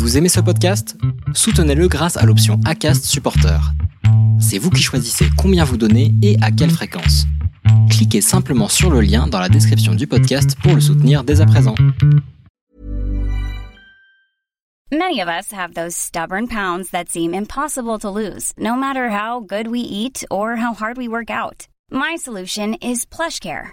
Vous aimez ce podcast? Soutenez-le grâce à l'option ACAST Supporter. C'est vous qui choisissez combien vous donnez et à quelle fréquence. Cliquez simplement sur le lien dans la description du podcast pour le soutenir dès à présent. Many of us have those stubborn pounds that seem impossible to lose, no matter how good we eat or how hard we work out. My solution is PlushCare.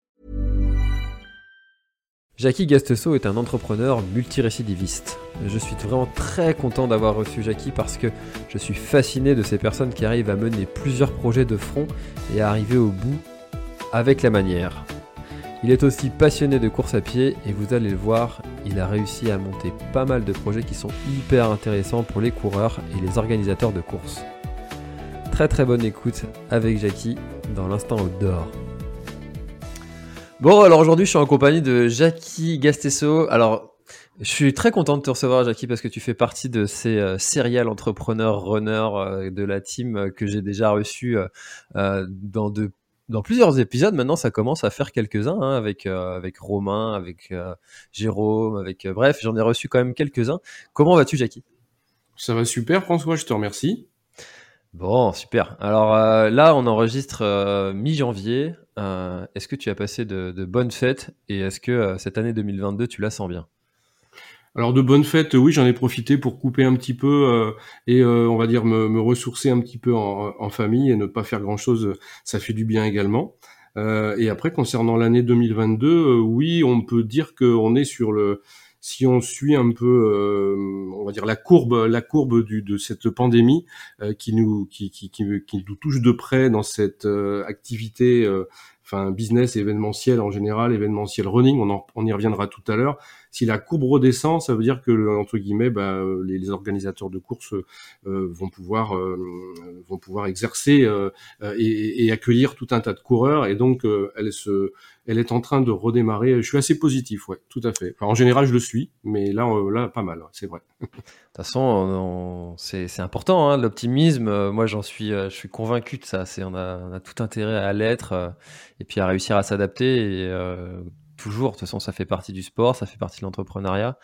Jackie Gastesso est un entrepreneur multirécidiviste. Je suis vraiment très content d'avoir reçu Jackie parce que je suis fasciné de ces personnes qui arrivent à mener plusieurs projets de front et à arriver au bout avec la manière. Il est aussi passionné de course à pied et vous allez le voir, il a réussi à monter pas mal de projets qui sont hyper intéressants pour les coureurs et les organisateurs de courses. Très très bonne écoute avec Jackie dans l'instant outdoor. Bon, alors aujourd'hui, je suis en compagnie de Jackie Gastesso. Alors, je suis très content de te recevoir, Jackie, parce que tu fais partie de ces euh, serial entrepreneurs, runners euh, de la team euh, que j'ai déjà reçu euh, dans plusieurs épisodes. Maintenant, ça commence à faire quelques-uns hein, avec avec Romain, avec Jérôme, avec bref, j'en ai reçu quand même quelques-uns. Comment vas-tu, Jackie? Ça va super, François. Je te remercie. Bon, super. Alors euh, là, on enregistre euh, mi-janvier. Euh, est-ce que tu as passé de, bonnes fêtes et est-ce que cette année 2022, tu la sens bien? Alors de bonnes fêtes, oui, j'en ai profité pour couper un petit peu et on va dire me, ressourcer un petit peu en, en, famille et ne pas faire grand-chose, ça fait du bien également. et après, concernant l'année 2022, oui, on peut dire qu'on est sur le si on suit un peu, euh, on va dire la courbe, la courbe de cette pandémie euh, qui nous qui, qui, qui, nous touche de près dans cette euh, activité, enfin business événementiel en général, événementiel running, on y reviendra tout à l'heure. Si la courbe redescend, ça veut dire que entre guillemets, bah, les, les, organisateurs de courses euh, vont pouvoir euh, vont pouvoir exercer euh, et, et, accueillir tout un tas de coureurs, et donc elle se elle est en train de redémarrer. Je suis assez positif, ouais, tout à fait. Enfin, en général, je le suis, mais là, là, pas mal, c'est vrai. De toute façon, c'est important, hein, l'optimisme. Moi, j'en suis, je suis convaincu de ça. On a, on a tout intérêt à l'être et puis à réussir à s'adapter. Et toujours. De toute façon, ça fait partie du sport, ça fait partie de l'entrepreneuriat.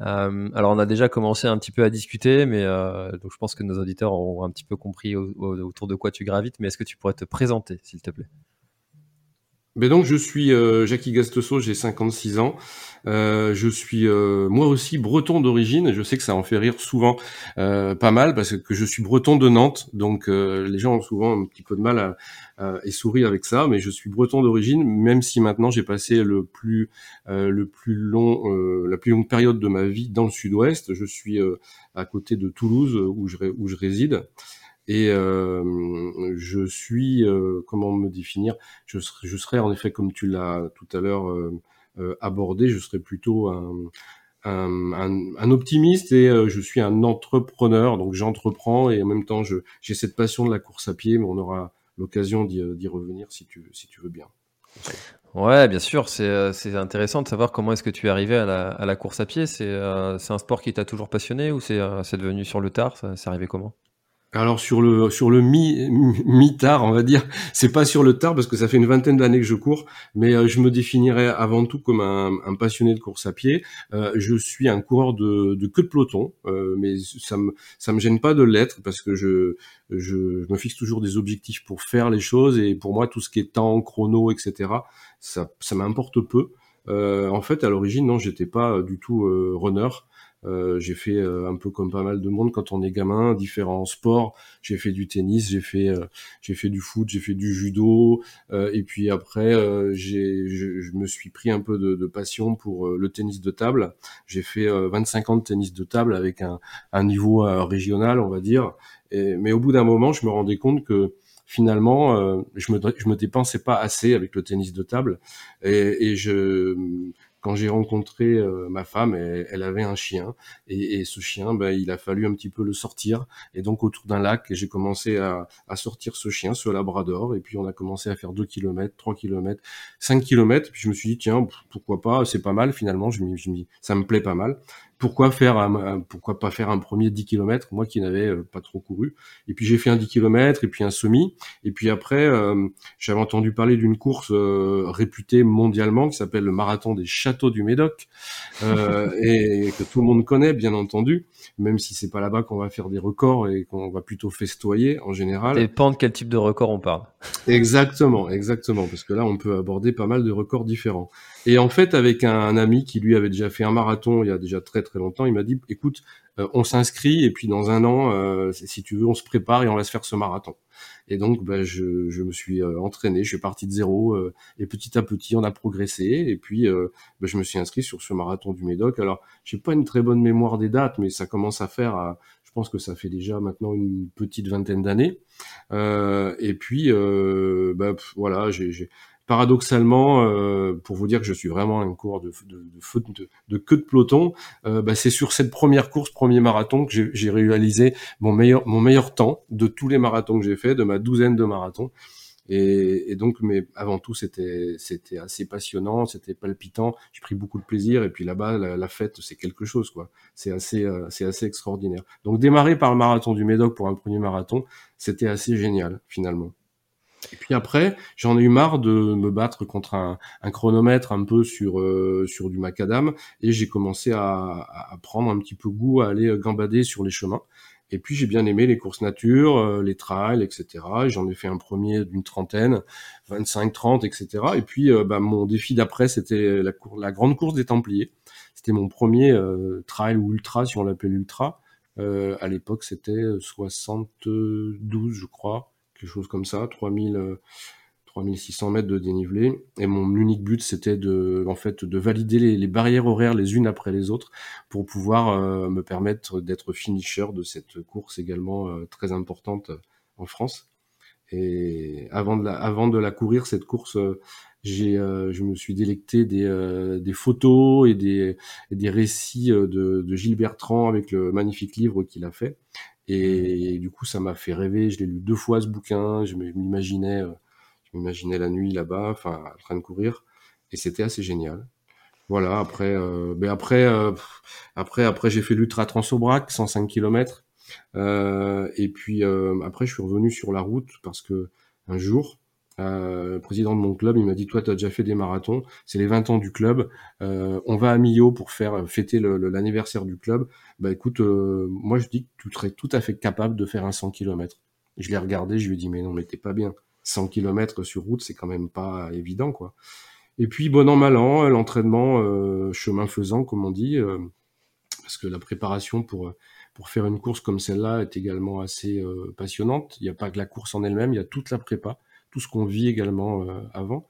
Euh, alors, on a déjà commencé un petit peu à discuter, mais euh, je pense que nos auditeurs auront un petit peu compris autour de quoi tu gravites. Mais est-ce que tu pourrais te présenter, s'il te plaît? Ben donc je suis euh, Jackie Gastesso, j'ai 56 ans. Euh, je suis euh, moi aussi breton d'origine. Je sais que ça en fait rire souvent euh, pas mal parce que je suis breton de Nantes. Donc euh, les gens ont souvent un petit peu de mal à, et sourire avec ça, mais je suis breton d'origine. Même si maintenant j'ai passé le plus le plus long la plus longue période de ma vie dans le Sud-Ouest. Je suis à côté de Toulouse où je où je réside. Et euh, je suis, euh, comment me définir? Je serais, je serais en effet, comme tu l'as tout à l'heure euh, euh abordé, je serais plutôt un, un, un, optimiste et euh, je suis un entrepreneur. Donc j'entreprends et en même temps, j'ai cette passion de la course à pied, mais on aura l'occasion d'y revenir si tu, si tu veux bien. Ouais, bien sûr, c'est intéressant de savoir comment est-ce que tu es arrivé à la, à la course à pied. C'est un sport qui t'a toujours passionné ou c'est devenu sur le tard? C'est arrivé comment? Alors sur le sur le mi mi tard, on va dire, c'est pas sur le tard parce que ça fait une vingtaine d'années que je cours, mais euh, je me définirais avant tout comme un, un passionné de course à pied. Euh, je suis un coureur de, de queue de peloton, euh, mais ça me ça me gêne pas de l'être parce que je, je, je me fixe toujours des objectifs pour faire les choses et pour moi tout ce qui est temps, chrono, etc. Ça ça m'importe peu. Euh, en fait, à l'origine, non, j'étais pas du tout runner. Euh, j'ai fait euh, un peu comme pas mal de monde quand on est gamin, différents sports. J'ai fait du tennis, j'ai fait euh, j'ai fait du foot, j'ai fait du judo, et puis après j'ai je, je, me suis pris un peu de, de passion pour le tennis de table. J'ai fait 25 ans de tennis de table avec un, un niveau régional, on va dire. Et, mais au bout d'un moment, je me rendais compte que finalement, euh, je me je me dépensais pas assez avec le tennis de table et, et je quand j'ai rencontré ma femme, elle, avait un chien et, ce chien, ben, il a fallu un petit peu le sortir. Et donc autour d'un lac, j'ai commencé à, sortir ce chien, ce labrador. Et puis on a commencé à faire 2 km, 3 km, 5 km, puis je me suis dit tiens, pourquoi pas, c'est pas mal finalement, je ça me plaît pas mal pourquoi faire un, pourquoi pas faire un premier 10 km moi qui n'avais euh, pas trop couru et puis j'ai fait un 10 km et puis un semi et puis après euh, j'avais entendu parler d'une course euh, réputée mondialement qui s'appelle le marathon des châteaux du Médoc et que tout le monde connaît bien entendu même si c'est pas là-bas qu'on va faire des records et qu'on va plutôt festoyer en général. Dépend de quel type de record on parle. Exactement, exactement, parce que là on peut aborder pas mal de records différents. Et en fait, avec un, ami qui lui avait déjà fait un marathon il y a déjà très très longtemps, il m'a dit, écoute, euh, on s'inscrit et puis dans un an, euh, si tu veux, on se prépare et on va se faire ce marathon. Et donc, bah, je, je, me suis euh, entraîné, je suis parti de zéro et petit à petit, on a progressé. Et puis, bah, je me suis inscrit sur ce marathon du Médoc. Alors, j'ai pas une très bonne mémoire des dates, mais ça commence à faire, je pense que ça fait déjà maintenant une petite vingtaine d'années. et puis, bah, voilà, j'ai paradoxalement, euh, pour vous dire que je suis vraiment un cours de, de, de, de, queue de peloton, euh, bah, c'est sur cette première course, premier marathon, que j'ai réalisé mon meilleur, mon meilleur temps de tous les marathons que j'ai fait, de ma douzaine de marathons. Et, et donc, mais avant tout, c'était c'était assez passionnant, c'était palpitant. J'ai pris beaucoup de plaisir. Et puis là-bas, la, la, fête, c'est quelque chose, quoi. C'est assez euh, c'est assez extraordinaire. Donc, démarrer par le marathon du Médoc pour un premier marathon, c'était assez génial finalement. Et puis après, j'en ai eu marre de me battre contre un, chronomètre un peu sur euh, sur du macadam, et j'ai commencé à, à, prendre un petit peu goût à aller gambader sur les chemins. Et puis j'ai bien aimé les courses nature, euh, les trails, etc. J'en ai fait un premier d'une trentaine, 25, 30, etc. Et puis euh, bah, mon défi d'après, c'était la, la, grande course des Templiers. C'était mon premier trail ou ultra, si on l'appelle ultra. à l'époque, c'était 72, je crois quelque chose comme ça, 3000, 3600 euh, mètres de dénivelé. Et mon unique but, c'était de, en fait, de valider les, barrières horaires les unes après les autres pour pouvoir euh, me permettre d'être finisher de cette course également euh, très importante en France. Et avant de la, avant de la courir, cette course, j'ai, je me suis délecté des, des photos et des, des récits de, de Gilles Bertrand avec le magnifique livre qu'il a fait. Et, du coup, ça m'a fait rêver. Je l'ai lu deux fois ce bouquin. Je m'imaginais, euh, je m'imaginais la nuit là-bas, enfin, en train de courir, et c'était assez génial. Voilà. Après, euh, ben après, euh, après, après, j'ai fait l'ultra Transobrac, 105 km. Euh, et puis après, je suis revenu sur la route parce que un jour, euh, président de mon club, il m'a dit toi tu as déjà fait des marathons, c'est les 20 ans du club, euh, on va à Millau pour faire euh, fêter l'anniversaire du club. Bah écoute, euh, moi je dis que tu serais tout à fait capable de faire un 100 km. Je l'ai regardé, je lui ai dit mais non mais t'es pas bien. 100 km sur route, c'est quand même pas évident quoi. Et puis bon an mal an, l'entraînement chemin faisant comme on dit, parce que la préparation pour pour faire une course comme celle-là est également assez passionnante. Il n'y a pas que la course en elle-même, il y a toute la prépa tout ce qu'on vit également euh, avant.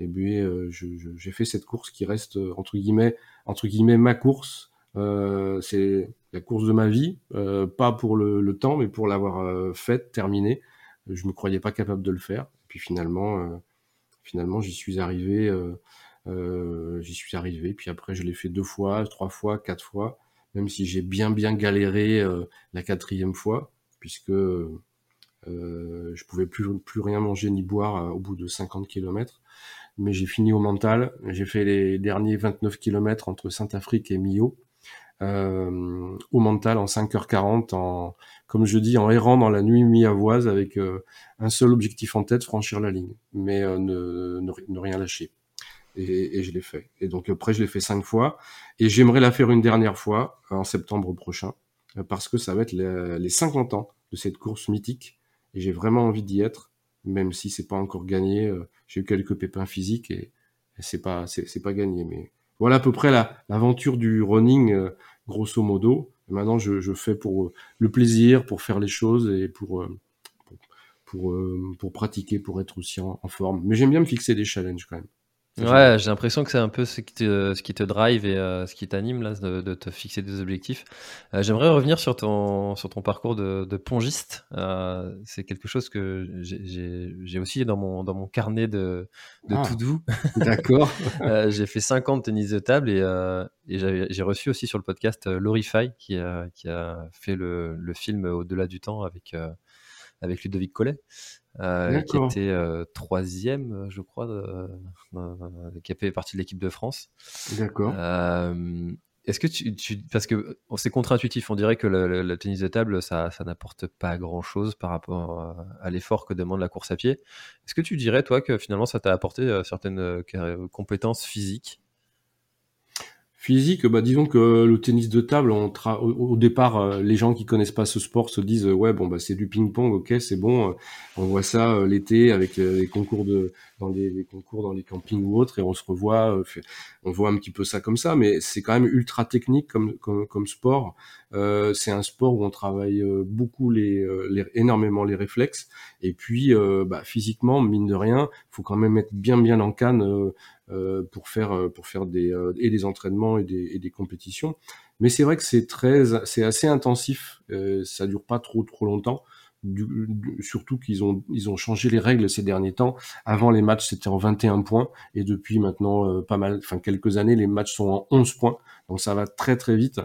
Et puis euh, j'ai fait cette course qui reste euh, entre guillemets entre guillemets ma course. c'est la course de ma vie, pas pour le, temps, mais pour l'avoir faite, terminée. Je me croyais pas capable de le faire. Puis finalement, finalement, j'y suis arrivé. j'y suis arrivé. Puis après, je l'ai fait deux fois, trois fois, quatre fois. Même si j'ai bien bien galéré la quatrième fois, puisque euh, je pouvais plus, plus rien manger ni boire euh, au bout de 50 km. Mais j'ai fini au mental. J'ai fait les derniers 29 km entre Saint-Afrique et Millau. Euh, au mental en 5h40, en, comme je dis, en errant dans la nuit mi-avoise avec euh, un seul objectif en tête, franchir la ligne, mais euh, ne, rien lâcher. Et, et je l'ai fait. Et donc après, je l'ai fait cinq fois, et j'aimerais la faire une dernière fois en septembre prochain, parce que ça va être les, les 50 ans de cette course mythique et j'ai vraiment envie d'y être, même si c'est pas encore gagné. Euh, j'ai eu quelques pépins physiques et, c'est pas c'est pas gagné. Mais voilà à peu près l'aventure du running, euh, grosso modo. maintenant, je, fais pour euh, le plaisir, pour faire les choses et pour pour, pour, pour pratiquer, pour être aussi en, forme. Mais j'aime bien me fixer des challenges quand même. Ouais, j'ai l'impression que c'est un peu ce qui te, ce qui te drive et euh, ce qui t'anime là, de, te fixer des objectifs. Euh, j'aimerais revenir sur ton, sur ton parcours de, pongiste. Euh, c'est quelque chose que j'ai aussi dans mon, dans mon carnet de, de ah, to-do. D'accord. j'ai fait 50 tennis de table et, et j'ai reçu aussi sur le podcast Lorify qui, qui a fait le, le film Au-delà du temps avec, avec Ludovic Collet. Euh, qui était euh, troisième, euh, je crois, qui a fait partie de l'équipe de France. D'accord. Est-ce que tu, parce que c'est contre-intuitif, on dirait que le, tennis de table, ça, ça n'apporte pas grand-chose par rapport à l'effort que demande la course à pied. Est-ce que tu dirais, toi, que finalement, ça t'a apporté certaines compétences physiques? Physique, bah disons que le tennis de table, on au, départ, euh, les gens qui connaissent pas ce sport se disent ouais bon bah c'est du ping-pong, ok c'est bon, euh, on voit ça euh, l'été avec les concours de dans les, concours dans les campings ou autres et on se revoit, on voit un petit peu ça comme ça, mais c'est quand même ultra technique comme comme, sport. c'est un sport où on travaille beaucoup les, les, énormément les réflexes et puis bah, physiquement mine de rien, faut quand même être bien bien en canne pour faire euh, pour faire des euh, et des entraînements et des, et des compétitions. Mais c'est vrai que c'est très c'est assez intensif. ça dure pas trop trop longtemps. Du, surtout qu'ils ont ils ont changé les règles ces derniers temps. Avant les matchs c'était en 21 points et depuis maintenant pas mal, enfin quelques années les matchs sont en 11 points. Donc ça va très très vite.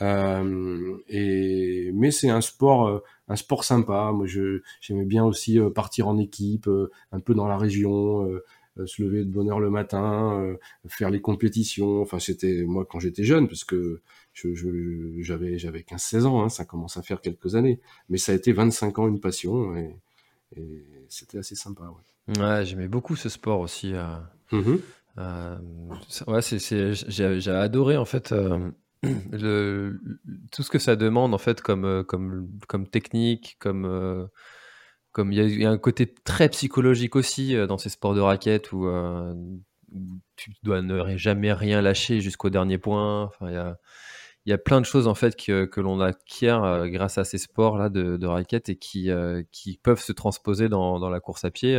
Euh, et mais c'est un sport un sport sympa. Moi je j'aimais bien aussi partir en équipe, un peu dans la région, euh, se lever de bonne heure le matin, euh, faire les compétitions. Enfin, c'était moi quand j'étais jeune, parce que j'avais j'avais 15-16 ans, hein, ça commence à faire quelques années. Mais ça a été 25 ans une passion et, c'était assez sympa. Ouais, j'aimais beaucoup ce sport aussi. Euh, mm-hmm. ouais, c'est, j'ai, adoré en fait. Le, tout ce que ça demande en fait comme, comme, comme technique, comme, comme il y, a un côté très psychologique aussi euh, dans ces sports de raquettes où, euh, tu dois ne jamais rien lâcher jusqu'au dernier point. Enfin, il y a, plein de choses en fait que, l'on acquiert euh, grâce à ces sports là de, de raquettes et qui, qui peuvent se transposer dans, la course à pied.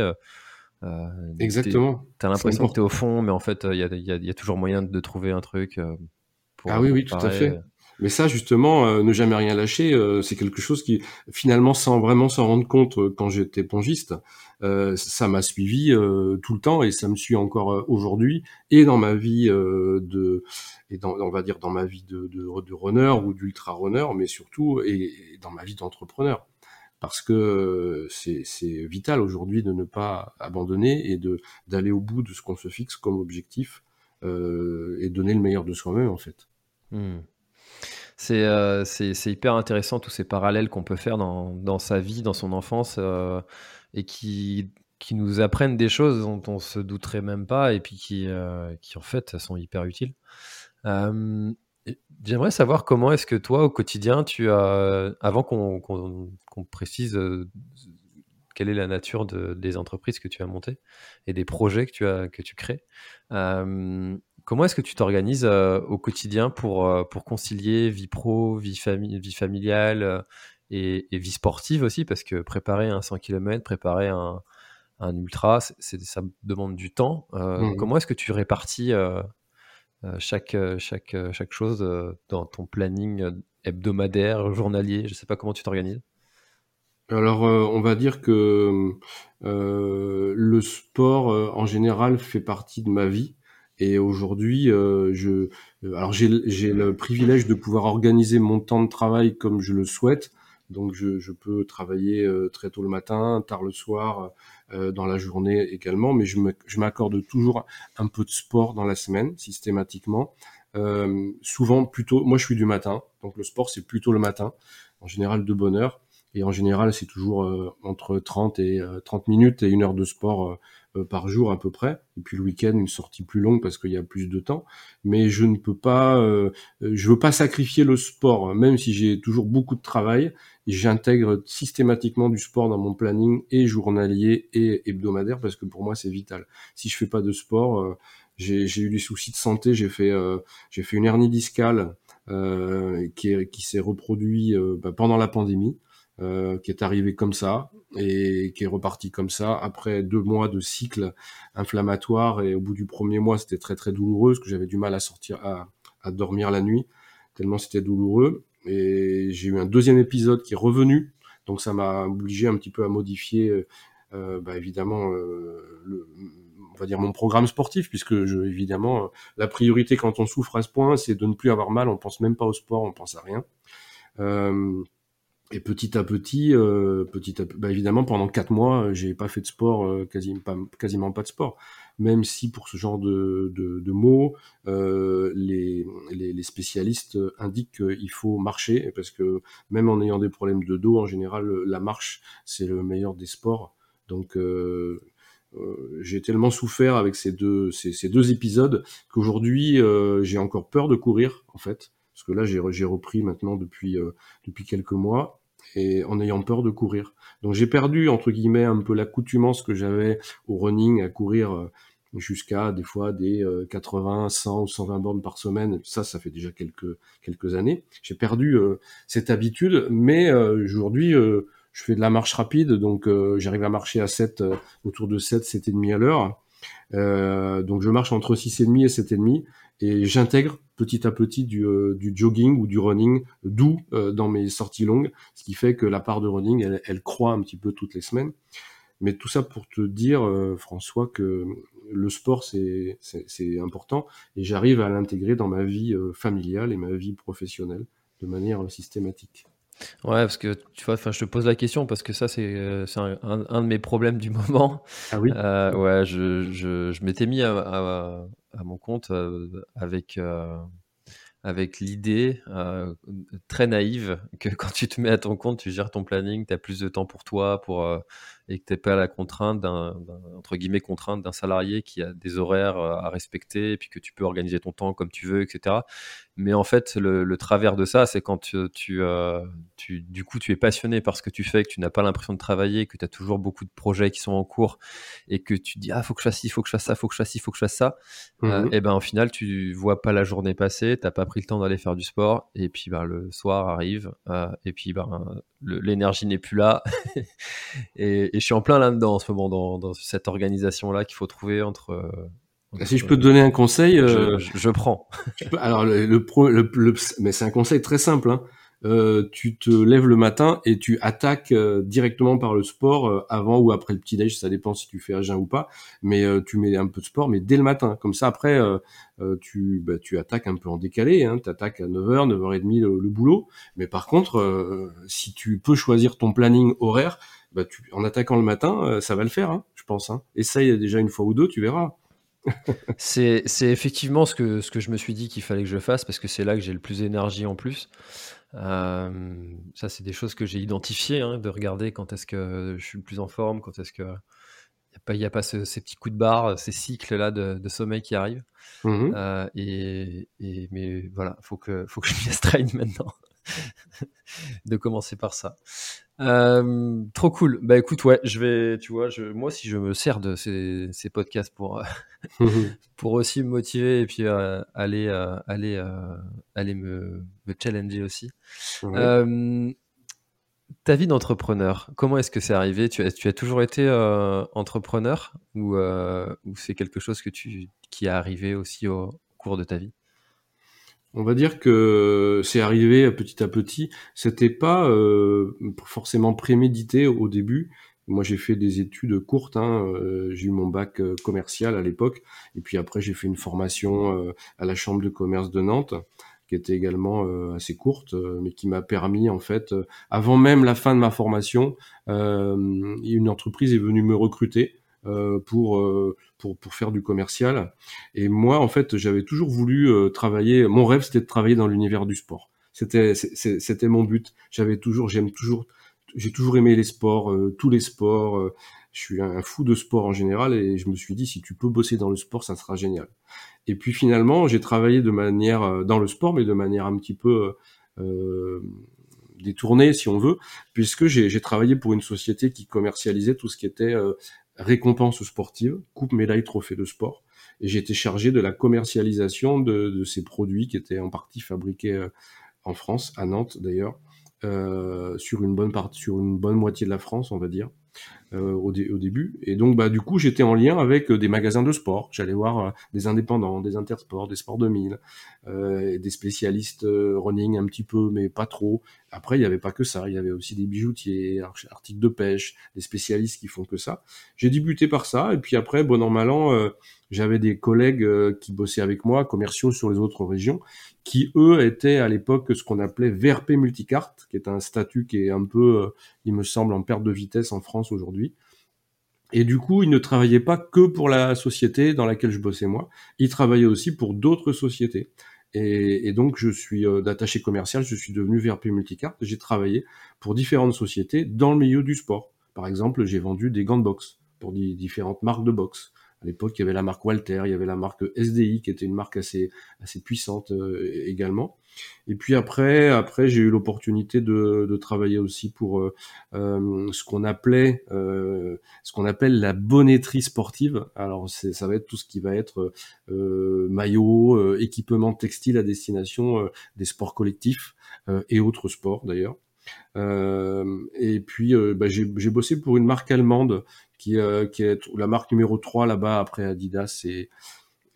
Exactement. Tu as l'impression que tu es au fond, mais en fait, il y a, toujours moyen de trouver un truc. Pour, ah oui, oui, tout à fait. Mais ça, justement, euh, ne jamais rien lâcher, euh, c'est quelque chose qui, finalement, sans vraiment s'en rendre compte euh, quand j'étais pongiste, ça m'a suivi tout le temps et ça me suit encore aujourd'hui et dans ma vie de, et dans, on va dire dans ma vie de, de, runner ou d'ultra runner, mais surtout et, dans ma vie d'entrepreneur parce que c'est vital aujourd'hui de ne pas abandonner et de d'aller au bout de ce qu'on se fixe comme objectif et donner le meilleur de soi-même en fait. Mmh. Euh, c'est hyper intéressant tous ces parallèles qu'on peut faire dans, sa vie, dans son enfance, euh, et qui, nous apprennent des choses dont on se douterait même pas, et puis qui, euh, en fait sont hyper utiles. J'aimerais savoir comment est-ce que toi, au quotidien, tu as, avant qu'on précise quelle est la nature de, des entreprises que tu as montées et des projets que tu, as, que tu crées, Comment est-ce que tu t'organises euh, au quotidien pour, euh, pour concilier vie pro, vie, vie familiale euh, et, vie sportive aussi? Parce que préparer un 100 km, préparer un, un ultra, ça demande du temps. Mmh comment est-ce que tu répartis chaque, chaque, chaque chose dans ton planning hebdomadaire, journalier? Je ne sais pas comment tu t'organises. Alors, on va dire que le sport, en général, fait partie de ma vie. Et aujourd'hui, euh, je, euh, alors j'ai le privilège de pouvoir organiser mon temps de travail comme je le souhaite. Donc je, je peux travailler euh, très tôt le matin, tard le soir, euh, dans la journée également, mais je m'accorde toujours un peu de sport dans la semaine, systématiquement. Souvent plutôt, moi je suis du matin, donc le sport c'est plutôt le matin, en général de bonne heure. Et en général, c'est toujours entre 30 et 30 minutes et une heure de sport par jour à peu près. Et puis le week-end, une sortie plus longue parce qu'il y a plus de temps. Mais je ne peux pas, euh, je veux pas sacrifier le sport, hein. même si j'ai toujours beaucoup de travail. J'intègre systématiquement du sport dans mon planning et journalier et hebdomadaire parce que pour moi c'est vital. Si je fais pas de sport, euh, j'ai eu des soucis de santé. J'ai fait, j'ai fait une hernie discale qui, qui s'est reproduit bah, pendant la pandémie. Qui est arrivé comme ça et qui est reparti comme ça après deux mois de cycle inflammatoire. Et au bout du premier mois c'était très très douloureux parce que j'avais du mal à sortir à, dormir la nuit tellement c'était douloureux. Et j'ai eu un deuxième épisode qui est revenu. Donc ça m'a obligé un petit peu à modifier euh, bah, évidemment euh, on va dire mon programme sportif puisque je, évidemment la priorité quand on souffre à ce point c'est de ne plus avoir mal. On pense même pas au sport on pense à rien. Euh, et petit à petit, euh, petit à, bah évidemment, pendant quatre mois, euh, j'ai pas fait de sport, euh, quasiment, pas, de sport. Même si pour ce genre de, de, mots, euh, les, spécialistes indiquent qu'il faut marcher, parce que même en ayant des problèmes de dos, en général, la marche, c'est le meilleur des sports. Donc, j'ai tellement souffert avec ces deux, ces, épisodes qu'aujourd'hui, j'ai encore peur de courir, en fait. Parce que là, j'ai repris maintenant depuis quelques mois et en ayant peur de courir. Donc j'ai perdu entre guillemets un peu l'accoutumance que j'avais au running à courir euh, jusqu'à des fois des 80, euh, 100 ou 120 bornes par semaine. Ça, ça fait déjà quelques quelques années. J'ai perdu euh, cette habitude, mais aujourd'hui je fais de la marche rapide, donc j'arrive à marcher à 7 autour de 7, 7,5 à l'heure. donc je marche entre 6,5 et 7,5 et j'intègre petit à petit du, euh, du, jogging ou du running doux euh, dans mes sorties longues, ce qui fait que la part de running, elle, elle croît un petit peu toutes les semaines. Mais tout ça pour te dire, euh, François, que le sport, c'est important et j'arrive à l'intégrer dans ma vie familiale et ma vie professionnelle de manière systématique. Ouais, parce que tu vois, enfin, je te pose la question parce que ça, c'est un, un, de mes problèmes du moment. Ah oui? ouais, je, je, je m'étais mis à, à mon compte euh, avec euh, avec l'idée euh, très naïve que quand tu te mets à ton compte, tu gères ton planning, tu as plus de temps pour toi, pour et que tu n'es pas à la contrainte d'un, entre guillemets, contrainte d'un salarié qui a des horaires euh, à respecter, et puis que tu peux organiser ton temps comme tu veux, etc. Mais en fait, le, travers de ça, c'est quand tu, euh, tu, du coup, tu es passionné par ce que tu fais, que tu n'as pas l'impression de travailler, que tu as toujours beaucoup de projets qui sont en cours, et que tu dis, ah, faut que je fasse ci, faut que je fasse ça, faut que je fasse ci, faut que je fasse ça. Euh, mmh et ben, au final, tu vois pas la journée passer, t'as pas pris le temps d'aller faire du sport, et puis, ben, le soir arrive, et puis, ben, l'énergie n'est plus là. et, je suis en plein là-dedans en ce moment, dans, cette organisation-là qu'il faut trouver entre. Euh, si je peux te donner un conseil, euh, je, prends. alors le, le, mais c'est un conseil très simple. Hein. Euh, tu te lèves le matin et tu attaques euh, directement par le sport euh, avant ou après le petit déj, ça dépend si tu fais à jeun ou pas. Mais tu mets un peu de sport, mais dès le matin. Comme ça, après, tu bah, tu attaques un peu en décalé. Hein, tu attaques à 9h, 9h30 le, boulot. Mais par contre, si tu peux choisir ton planning horaire, bah, tu, en attaquant le matin, ça va le faire, hein, je pense. Hein. Essaye déjà une fois ou deux, tu verras. c'est effectivement ce que, ce que je me suis dit qu'il fallait que je fasse parce que c'est là que j'ai le plus d'énergie en plus. Euh, ça, c'est des choses que j'ai identifiées, hein, de regarder quand est-ce que je suis le plus en forme, quand est-ce que il n'y a pas, y a pas ces petits coups de barre, ces cycles-là de, sommeil qui arrivent. Mmh euh, et, et, mais voilà, faut que, faut que je m'y astreigne maintenant. de commencer par ça. Euh, trop cool. Bah écoute, ouais, je vais, tu vois, je, moi si je me sers de ces, ces podcasts pour, pour aussi me motiver et puis euh, aller, euh, aller, aller me, me, challenger aussi. ta vie d'entrepreneur, comment est-ce que c'est arrivé? Tu as, tu as toujours été entrepreneur ou, ou c'est quelque chose que tu, qui est arrivé aussi au cours de ta vie? On va dire que c'est arrivé petit à petit. C'était pas euh, forcément prémédité au début. Moi, j'ai fait des études courtes. Hein. Euh, j'ai eu mon bac euh, commercial à l'époque, et puis après, j'ai fait une formation à la Chambre de commerce de Nantes, qui était également assez courte, mais qui m'a permis, en fait, avant même la fin de ma formation, une entreprise est venue me recruter pour, euh, pour, pour faire du commercial. Et moi, en fait, j'avais toujours voulu euh, travailler. Mon rêve, c'était de travailler dans l'univers du sport. C'était c'était mon but. J'avais toujours, j'aime toujours, j'ai toujours aimé les sports, tous les sports. je suis un fou de sport en général et je me suis dit si tu peux bosser dans le sport, ça sera génial. Et puis finalement, j'ai travaillé de manière dans le sport, mais de manière un petit peu euh, détournée, si on veut, puisque j'ai travaillé pour une société qui commercialisait tout ce qui était euh, récompenses sportives, coupe, médaille, trophée de sport. Et été chargé de la commercialisation de, ces produits qui étaient en partie fabriqués euh, en France, à Nantes d'ailleurs. sur bonne partie, sur une bonne moitié de la France, on va dire. Euh, au, au, début. Et donc, bah, du coup, j'étais en lien avec euh, des magasins de sport. J'allais voir euh, des indépendants, des intersports, des sports 2000, euh, des spécialistes running un petit peu, mais pas trop. Après, il n'y avait pas que ça. Il y avait aussi des bijoutiers, articles de pêche, des spécialistes qui font que ça. J'ai débuté par ça. Et puis après, bon an, mal j'avais des collègues qui bossaient avec moi, commerciaux sur les autres régions, qui eux étaient à l'époque ce qu'on appelait VRP multicarte, qui est un statut qui est un peu, il me semble, en perte de vitesse en France aujourd'hui et du coup, il ne travaillait pas que pour la société dans laquelle je bossais moi, il travaillait aussi pour d'autres sociétés. Et, donc, je suis euh, d'attaché commercial, je suis devenu VRP Multicart. J'ai travaillé pour différentes sociétés dans le milieu du sport. Par exemple, j'ai vendu des gants de boxe pour différentes marques de boxe. À l'époque, il y avait la marque Walter, il y avait la marque SDI, qui était une marque assez, assez puissante euh, également. Et puis après, après j'ai eu l'opportunité de, de, travailler aussi pour euh, euh ce qu'on appelait, euh, ce qu'on appelle la bonnetterie sportive. Alors ça va être tout ce qui va être euh, maillot, équipement textile à destination des sports collectifs et autres sports d'ailleurs. et puis bah, j'ai bossé pour une marque allemande qui, qui est la marque numéro 3 là-bas après Adidas et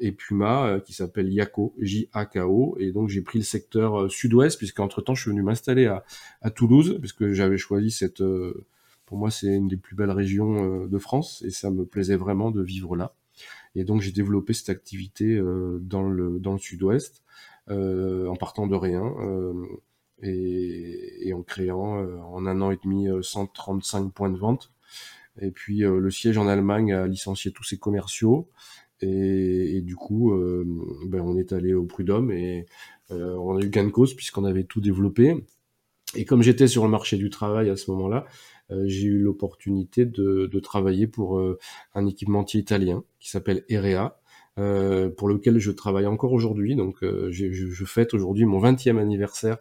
et Puma euh, qui s'appelle Yako, J-A-K-O. Et donc j'ai pris le secteur euh, sud-ouest puisqu'entre temps je suis venu m'installer à, à, Toulouse puisque j'avais choisi cette... Euh, pour moi c'est une des plus belles régions de France et ça me plaisait vraiment de vivre là. Et donc j'ai développé cette activité dans le, dans le sud-ouest en partant de rien. Et, et, en créant en un an et demi 135 points de vente. Et puis le siège en Allemagne a licencié tous ses commerciaux. Et, du coup, euh, ben, on est allé au Prud'homme et euh, on a eu gain de cause puisqu'on avait tout développé. Et comme j'étais sur le marché du travail à ce moment-là, euh, j'ai eu l'opportunité de, travailler pour un équipementier italien qui s'appelle EREA, pour lequel je travaille encore aujourd'hui. Donc, je, je, fête aujourd'hui mon 20e anniversaire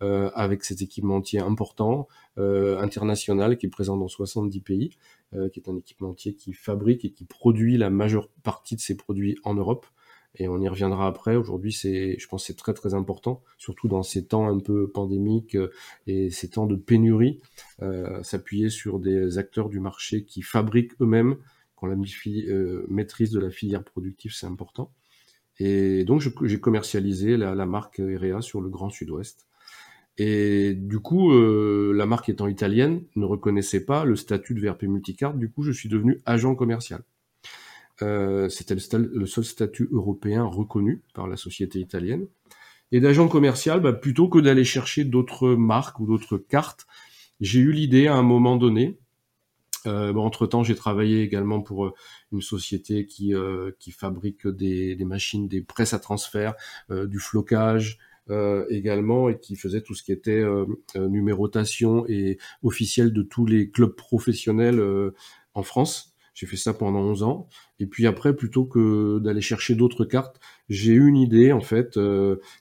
avec cet équipementier important, international, qui est présent dans 70 pays. Euh, qui est un équipementier qui fabrique et qui produit la majeure partie de ses produits en Europe. Et on y reviendra après. Aujourd'hui, c'est, je pense, c'est très très important, surtout dans ces temps un peu pandémiques euh, et ces temps de pénurie, euh, s'appuyer sur des acteurs du marché qui fabriquent eux-mêmes, qui ont la euh, maîtrise de la filière productive, c'est important. Et donc, j'ai commercialisé la, la marque EREA sur le Grand Sud-Ouest. Et du coup, euh, la marque étant italienne, ne reconnaissait pas le statut de VRP Multicard. Du coup, je suis devenu agent commercial. Euh, C'était le, seul statut européen reconnu par la société italienne. Et d'agent commercial, bah, plutôt que d'aller chercher d'autres marques ou d'autres cartes, j'ai eu l'idée à un moment donné. Euh, entre temps, j'ai travaillé également pour euh, une société qui, euh, qui fabrique des, des, machines, des presses à transfert, euh, du flocage, également et qui faisait tout ce qui était euh, euh, numérotation et officiel de tous les clubs professionnels en France. J'ai fait ça pendant 11 ans. Et puis après, plutôt que d'aller chercher d'autres cartes, j'ai eu une idée en fait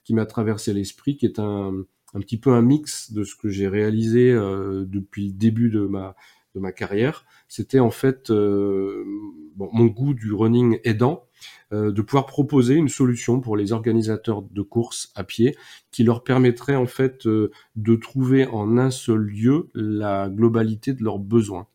qui m'a traversé l'esprit, qui est un, un petit peu un mix de ce que j'ai réalisé depuis le début de ma de ma carrière. C'était en fait bon, mon goût du running aidant, euh, de pouvoir proposer une solution pour les organisateurs de courses à pied qui leur permettrait en fait euh, de trouver en un seul lieu la globalité de leurs besoins.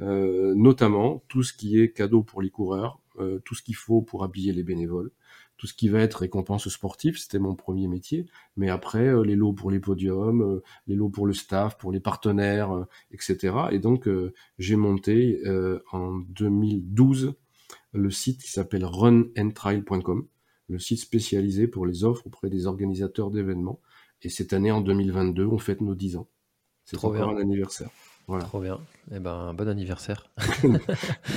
Euh, notamment tout ce qui est cadeau pour les coureurs, tout ce qu'il faut pour habiller les bénévoles, tout ce qui va être récompense sportive, c'était mon premier métier, mais après les lots pour les podiums, les lots pour le staff, pour les partenaires, etc. Et donc j'ai monté en 2012 le site qui s'appelle runandtrial.com, le site spécialisé pour les offres auprès des organisateurs d'événements. Et cette année, en 2022, on fête nos 10 ans. C'est trop bien. un anniversaire. Voilà. Trop bien. Eh ben, bon anniversaire.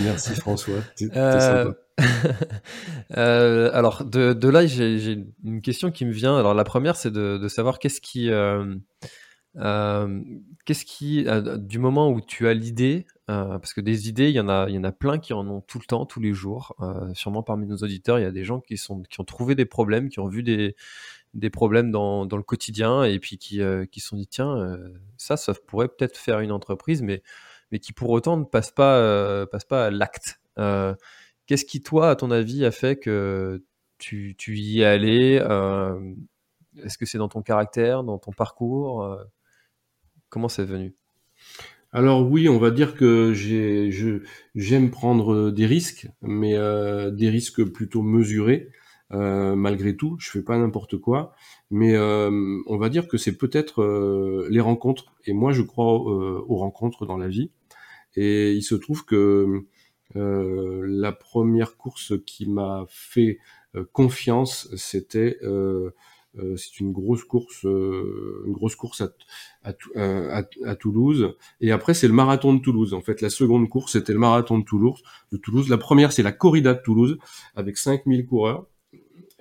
Merci François. Euh, euh... alors, de, de là, j'ai une question qui me vient. Alors, la première, c'est de, de, savoir qu'est-ce qui, euh, euh, qu'est-ce qui, du moment où tu as l'idée, euh, parce que des idées, il y en a, il y en a plein qui en ont tout le temps, tous les jours. Euh, sûrement parmi nos auditeurs, il y a des gens qui sont, qui ont trouvé des problèmes, qui ont vu des, des problèmes dans, dans le quotidien et puis qui, euh, qui sont dit tiens, ça, ça pourrait peut-être faire une entreprise, mais, mais qui pour autant ne passe pas, passe pas à l'acte. Qu'est-ce qui, toi, à ton avis, a fait que tu, tu y es allé Est-ce que c'est dans ton caractère, dans ton parcours comment c'est venu? Alors oui, on va dire que j'aime prendre des risques, mais des risques plutôt mesurés. malgré tout, je fais pas n'importe quoi, mais on va dire que c'est peut-être les rencontres. Et moi, je crois aux rencontres dans la vie. Et il se trouve que euh, la première course qui m'a fait euh, confiance, c'était euh, c'est une grosse course, une grosse course à, à, à, Toulouse. Et après, c'est le marathon de Toulouse. En fait, la seconde course, c'était le marathon de Toulouse. De Toulouse. La première, c'est la corrida de Toulouse, avec 5000 coureurs.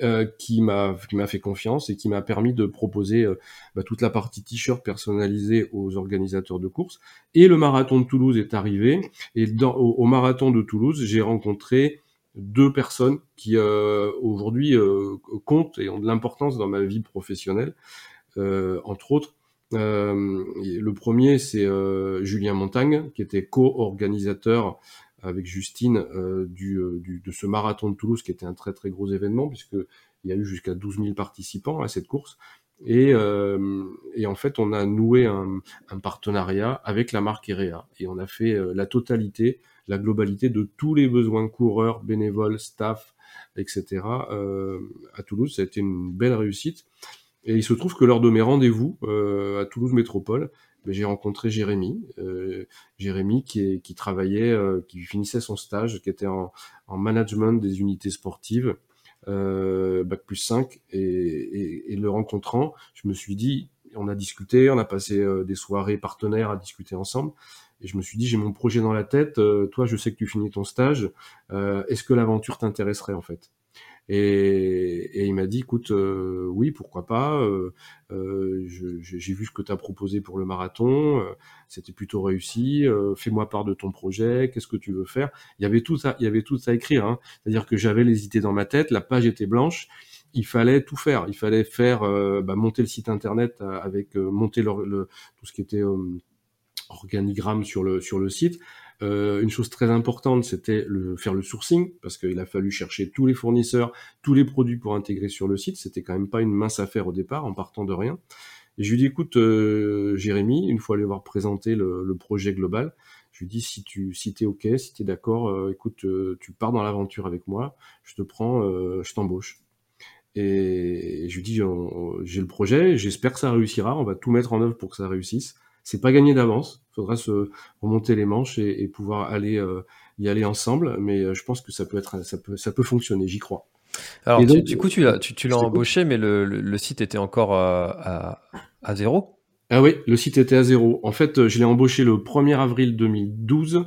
Euh, qui m'a qui m'a fait confiance et qui m'a permis de proposer euh, bah, toute la partie t-shirt personnalisée aux organisateurs de courses. Et le marathon de Toulouse est arrivé. Et dans, au, marathon de Toulouse, j'ai rencontré deux personnes qui euh, aujourd'hui comptent et ont de l'importance dans ma vie professionnelle. entre autres, le premier, c'est Julien Montagne, qui était co-organisateur avec Justine euh, du, euh, du, de ce marathon de Toulouse qui était un très très gros événement puisque il y a eu jusqu'à 12 000 participants à cette course. Et, euh, et, en fait, on a noué un, un, partenariat avec la marque EREA et on a fait euh, la totalité, la globalité de tous les besoins coureurs, bénévoles, staff, etc. Euh, à Toulouse. Ça a été une belle réussite. Et il se trouve que lors de mes rendez-vous à Toulouse Métropole, j'ai rencontré Jérémy, euh, Jérémy qui, qui travaillait, euh, qui finissait son stage, qui était en, management des unités sportives, euh, bac plus 5, et, le rencontrant, je me suis dit, on a discuté, on a passé des soirées partenaires à discuter ensemble, et je me suis dit, j'ai mon projet dans la tête, toi je sais que tu finis ton stage, est-ce que l'aventure t'intéresserait en fait? Et, et, il m'a dit, écoute, euh, oui, pourquoi pas. Euh, euh j'ai vu ce que tu as proposé pour le marathon, euh, c'était plutôt réussi. Fais-moi part de ton projet, qu'est-ce que tu veux faire? Il y avait tout ça, il y avait tout ça à écrire. Hein. C'est-à-dire que j'avais les idées dans ma tête, la page était blanche. Il fallait tout faire. Il fallait faire bah, monter le site internet avec monter le, tout ce qui était organigramme sur le sur le site euh, une chose très importante, c'était le, faire le sourcing, parce qu'il a fallu chercher tous les fournisseurs, tous les produits pour intégrer sur le site. C'était quand même pas une mince affaire au départ, en partant de rien. Et je lui dis, écoute, euh, Jérémy, une fois aller voir présenter le, le, projet global, je lui dis, si tu si es OK, si tu es d'accord, euh, écoute, euh, tu pars dans l'aventure avec moi, je te prends, je t'embauche. Et je lui dis, j'ai le projet, j'espère que ça réussira, on va tout mettre en œuvre pour que ça réussisse c'est pas gagné d'avance. Il faudra se remonter les manches et, pouvoir aller euh, y aller ensemble. Mais euh, je pense que ça peut être, ça peut, ça peut fonctionner. J'y crois. Alors, du coup, tu l'as, tu, l'as embauché, mais le, site était encore à, à, zéro? Ah oui, le site était à zéro. En fait, je l'ai embauché le 1er avril 2012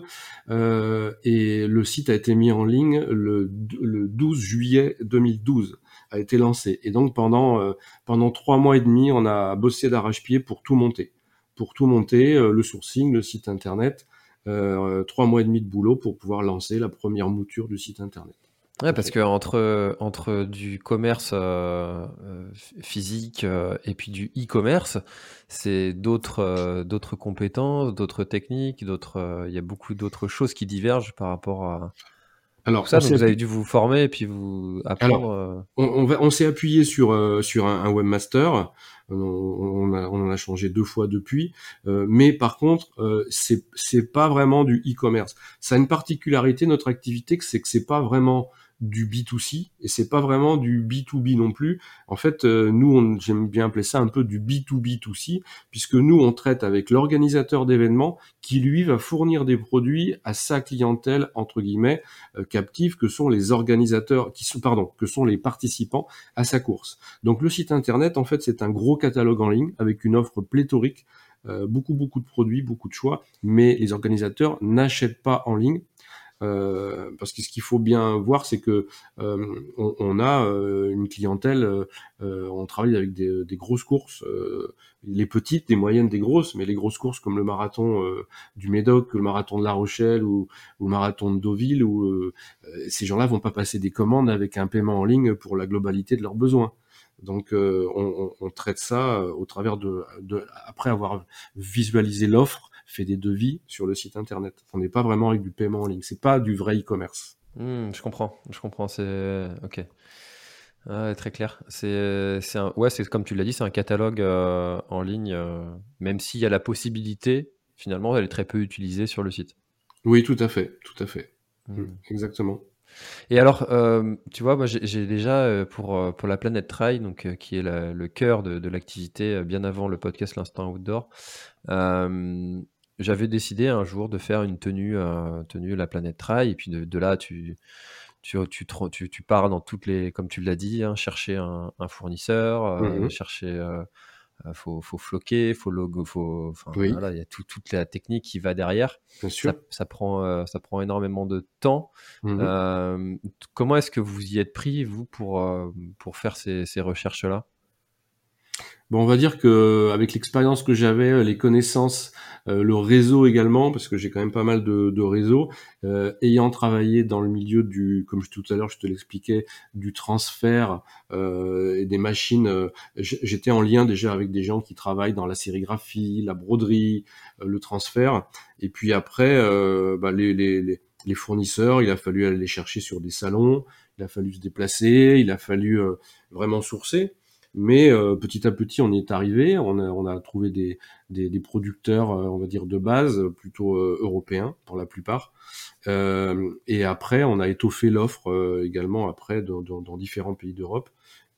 euh, et le site a été mis en ligne le, le 12 juillet 2012 a été lancé. Et donc pendant pendant trois mois et demi, on a bossé d'arrache-pied pour tout monter pour tout monter, euh, le sourcing, le site internet, euh, trois mois et demi de boulot pour pouvoir lancer la première mouture du site internet. Ouais, parce que entre, entre du commerce euh, physique et puis du e-commerce, c'est d'autres d'autres compétences, d'autres techniques, d'autres il y a beaucoup d'autres choses qui divergent par rapport à, alors, ça, vous avez dû vous former et puis vous apprendre. Alors, on, on, on s'est appuyé sur sur un, un webmaster on, en a changé deux fois depuis, euh, mais par contre, euh, c'est c'est pas vraiment du e-commerce. Ça a une particularité notre activité, c'est que c'est pas vraiment du B2C et c'est pas vraiment du B2B non plus. En fait, euh, nous, j'aime bien appeler ça un peu du B2B2C puisque nous, on traite avec l'organisateur d'événements qui lui va fournir des produits à sa clientèle entre guillemets euh, captive que sont les organisateurs qui sont pardon que sont les participants à sa course. Donc le site internet, en fait, c'est un gros catalogue en ligne avec une offre pléthorique euh, beaucoup beaucoup de produits, beaucoup de choix, mais les organisateurs n'achètent pas en ligne euh, parce que ce qu'il faut bien voir, c'est que euh, on, on, a euh, une clientèle, on travaille avec des, des grosses courses, les petites, des moyennes, des grosses, mais les grosses courses comme le marathon du Médoc, le marathon de La Rochelle ou, ou le marathon de Deauville, où ces gens-là vont pas passer des commandes avec un paiement en ligne pour la globalité de leurs besoins. Donc on, on, traite ça au travers de, de après avoir visualisé l'offre fait des devis sur le site internet. On n'est pas vraiment avec du paiement en ligne. C'est pas du vrai e-commerce. Hmm, je comprends. Je comprends. C'est ok. Ah très clair. C'est, c'est ouais, c'est comme tu l'as dit, c'est un catalogue en ligne, même s'il y a la possibilité, finalement, elle est très peu utilisée sur le site. Oui, tout à fait, tout à fait. Mmh. Mmh, exactement. Et alors, tu vois, moi j'ai déjà pour, pour la planète Trail, donc, qui est le cœur de, de l'activité bien avant le podcast L'Instant Outdoor, j'avais décidé un jour de faire une tenue, tenue la planète Trail, et puis de, de là, tu, tu, tu, tu, tu, pars dans toutes les, comme tu l'as dit, hein, chercher un, un fournisseur, mmh chercher il faut, faut floquer, faut logo, faut, voilà, il y a toute la technique qui va derrière. Bien sûr. Ça, prend, euh, ça prend énormément de temps. Mmh euh, comment est-ce que vous y êtes pris, vous, pour, euh, pour faire ces, ces recherches-là? Bon, on va dire que avec l'expérience que j'avais, les connaissances, euh, le réseau également, parce que j'ai quand même pas mal de, de réseaux, euh, ayant travaillé dans le milieu du, comme tout à l'heure je te l'expliquais, du transfert euh, et des machines, j'étais en lien déjà avec des gens qui travaillent dans la sérigraphie, la broderie, le transfert, et puis après, bah, les, les, les les fournisseurs, il a fallu aller les chercher sur des salons, il a fallu se déplacer, il a fallu vraiment sourcer. Mais euh, petit à petit, on y est arrivé. On a, on a trouvé des, des, des producteurs, euh, on va dire de base, plutôt euh, européens pour la plupart. et après, on a étoffé l'offre également après dans, dans, dans différents pays d'Europe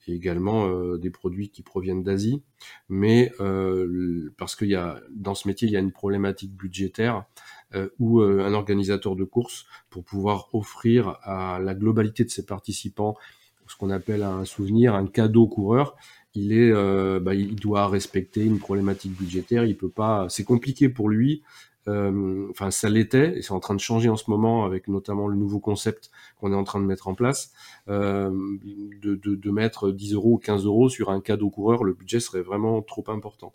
et également des produits qui proviennent d'Asie. Mais parce qu'il y a dans ce métier, il y a une problématique budgétaire où un organisateur de course, pour pouvoir offrir à la globalité de ses participants ce qu'on appelle un souvenir, un cadeau coureur, il est, euh, bah, il doit respecter une problématique budgétaire. Il peut pas, c'est compliqué pour lui. Euh, enfin, ça l'était et c'est en train de changer en ce moment avec notamment le nouveau concept qu'on est en train de mettre en place, euh, de, mettre 10 euros ou 15 euros sur un cadeau coureur. Le budget serait vraiment trop important.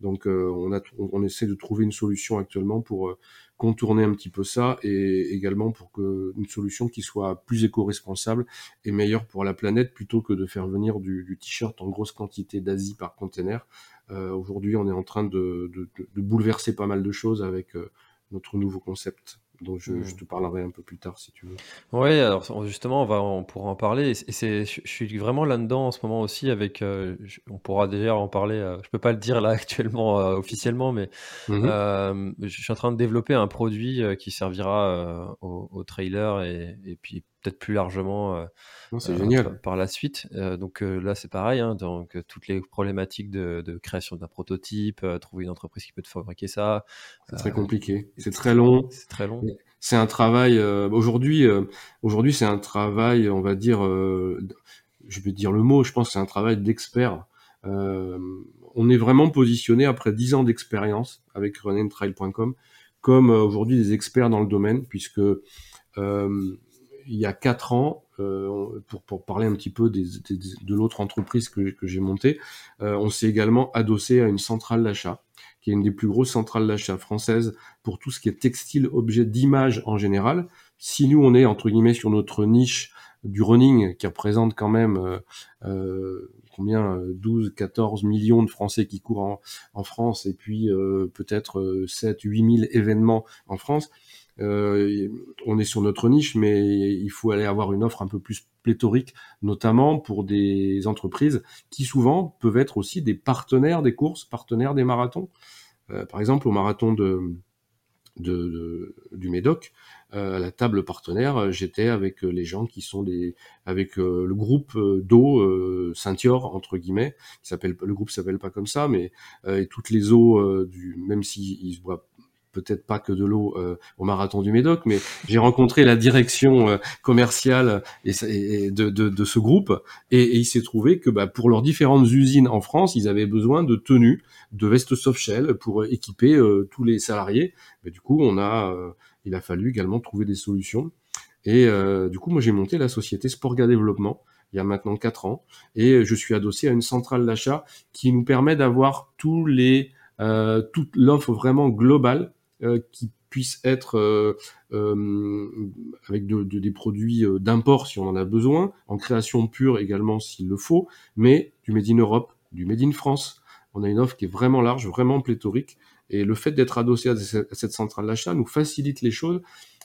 Donc, on essaie de trouver une solution actuellement pour contourner un petit peu ça et également pour que une solution qui soit plus éco-responsable et meilleure pour la planète plutôt que de faire venir du, t-shirt en grosse quantité d'Asie par container. Euh, Aujourd'hui, on est en train de, bouleverser pas mal de choses avec euh, notre nouveau concept dont je, je, mmh. te parlerai un peu plus tard si tu veux. Oui, alors justement, on, va, on pourra en parler. Et c'est, je, suis vraiment là-dedans en ce moment aussi avec. Euh, on pourra déjà en parler. Euh, je peux pas le dire là actuellement euh, officiellement, mais mmh je suis en train de développer un produit qui servira aux, trailers et, et puis peut-être plus largement euh, génial. Par, la suite. Euh, donc euh, là, c'est pareil. Hein, donc toutes les problématiques de, création d'un prototype, trouver une entreprise qui peut te fabriquer ça. C'est très compliqué. C'est très long. C'est très long. C'est un travail. aujourd'hui, aujourd'hui, c'est un travail, on va dire, je vais dire le mot. Je pense que c'est un travail d'expert. on est vraiment positionné après 10 ans d'expérience avec runentrail.com comme aujourd'hui des experts dans le domaine, puisque il y a quatre ans, euh, pour, pour, parler un petit peu des, de l'autre entreprise que, que j'ai montée, euh, on s'est également adossé à une centrale d'achat, qui est une des plus grosses centrales d'achat françaises pour tout ce qui est textile, objet d'image en général. Si nous, on est, entre guillemets, sur notre niche du running, qui représente quand même euh, euh combien 12, 14 millions de Français qui courent en, en France, et puis euh, peut-être 7, 8 000 événements en France, euh, on est sur notre niche, mais il faut aller avoir une offre un peu plus pléthorique, notamment pour des entreprises qui souvent peuvent être aussi des partenaires des courses, partenaires des marathons. Euh, par exemple, au marathon de, de, du Médoc, euh, à la table partenaire, j'étais avec les gens qui sont des, avec le groupe d'eau euh, Saint-Yor entre guillemets, qui s'appelle le groupe s'appelle pas comme ça, mais et toutes les eaux du, même s'ils se voient peut-être pas que de l'eau euh, au marathon du Médoc, mais j'ai rencontré la direction euh, commerciale et, de, de, ce groupe et, il s'est trouvé que bah, pour leurs différentes usines en France, ils avaient besoin de tenues, de vestes soft shell pour équiper euh, tous les salariés. Mais du coup, on a, il a fallu également trouver des solutions. Et du coup, moi, j'ai monté la société Sporga Développement il y a maintenant quatre ans, et je suis adossé à une centrale d'achat qui nous permet d'avoir tous les toute l'offre vraiment globale euh, qui puisse être euh, euh, avec de, des produits d'import si on en a besoin, en création pure également s'il le faut, mais du Made in Europe, du Made in France. On a une offre qui est vraiment large, vraiment pléthorique, et le fait d'être adossé à cette centrale d'achat nous facilite les choses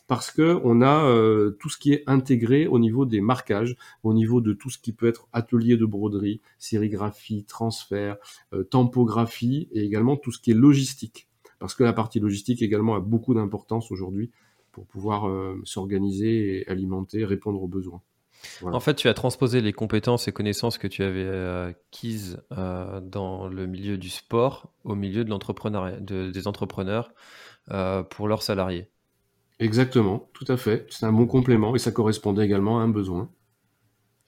parce que on a euh, tout ce qui est intégré au niveau des marquages, au niveau de tout ce qui peut être atelier de broderie, sérigraphie, transfert, euh, tampographie et également tout ce qui est logistique. Parce que la partie logistique également a beaucoup d'importance aujourd'hui pour pouvoir s'organiser et alimenter, répondre aux besoins. En fait, tu as transposé les compétences et connaissances que tu avais acquises dans le milieu du sport au milieu de l'entrepreneuriat, des entrepreneurs pour leurs salariés. Exactement, tout à fait. C'est un bon complément et ça correspondait également à un besoin.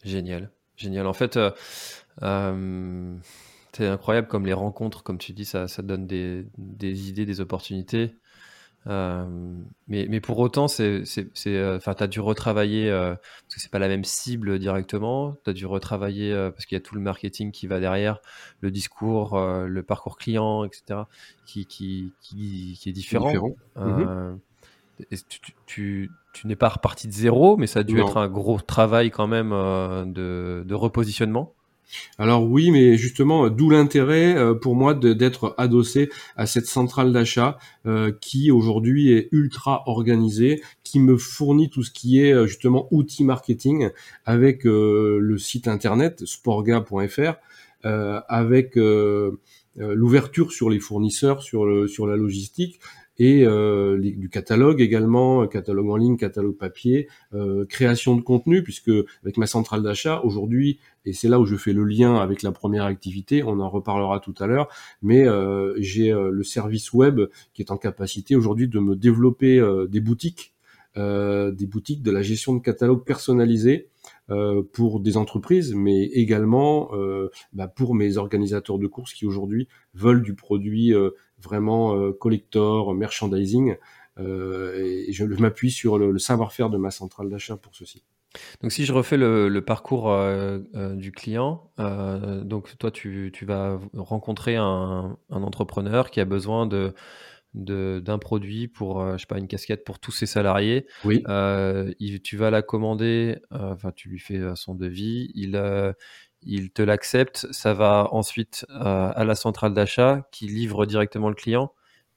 Génial, génial. En fait, c'est incroyable comme les rencontres, comme tu dis, ça, ça donne des, idées, des opportunités. Euh, mais, mais, pour autant, c'est, euh, enfin, tu as dû retravailler, euh, parce que c'est pas la même cible directement, tu as dû retravailler, parce qu'il y a tout le marketing qui va derrière, le discours, le parcours client, etc., qui, qui, qui, qui est différent. Mhm. tu, tu, tu, n'es pas reparti de zéro, mais ça a dû être un gros travail quand même de, de repositionnement. Alors oui, mais justement, d'où l'intérêt euh, pour moi d'être adossé à cette centrale d'achat euh, qui aujourd'hui est ultra organisée, qui me fournit tout ce qui est euh, justement outils marketing avec le site internet sporga.fr, avec l'ouverture sur les fournisseurs, sur la logistique, et euh, du catalogue également, catalogue en ligne, catalogue papier, euh, création de contenu, puisque avec ma centrale d'achat aujourd'hui, et c'est là où je fais le lien avec la première activité, on en reparlera tout à l'heure, mais euh, j'ai le service web qui est en capacité aujourd'hui de me développer des boutiques, des boutiques de la gestion de catalogue personnalisés pour des entreprises, mais également bah, pour mes organisateurs de courses qui aujourd'hui veulent du produit vraiment euh, collector, merchandising. Euh, et je m'appuie sur le, savoir-faire de ma centrale d'achat pour ceci. Donc si je refais le, parcours euh, du client, donc toi tu, vas rencontrer un, entrepreneur qui a besoin de d'un produit pour je sais pas une casquette pour tous ses salariés. Oui. tu vas la commander, enfin tu lui fais son devis, il il te l'accepte, ça va ensuite euh, à la centrale d'achat qui livre directement le client.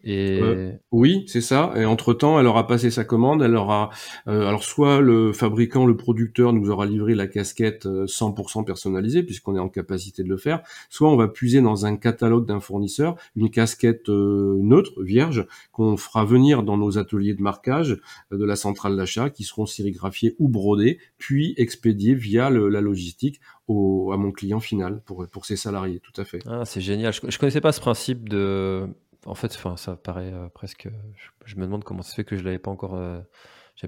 Et... Euh, oui, c'est ça. Et entre temps, elle aura passé sa commande. Elle aura, euh, alors soit le fabricant, le producteur nous aura livré la casquette 100% personnalisée puisqu'on est en capacité de le faire. Soit on va puiser dans un catalogue d'un fournisseur une casquette neutre, vierge, qu'on fera venir dans nos ateliers de marquage de la centrale d'achat, qui seront sérigraphiés ou brodés, puis expédiés via la logistique à mon client final pour, pour ses salariés, tout à fait. Ah, c'est génial. Je, ne connaissais pas ce principe de. En fait, enfin, ça paraît euh, presque. Je, me demande comment ça se fait que je l'avais pas encore. Euh,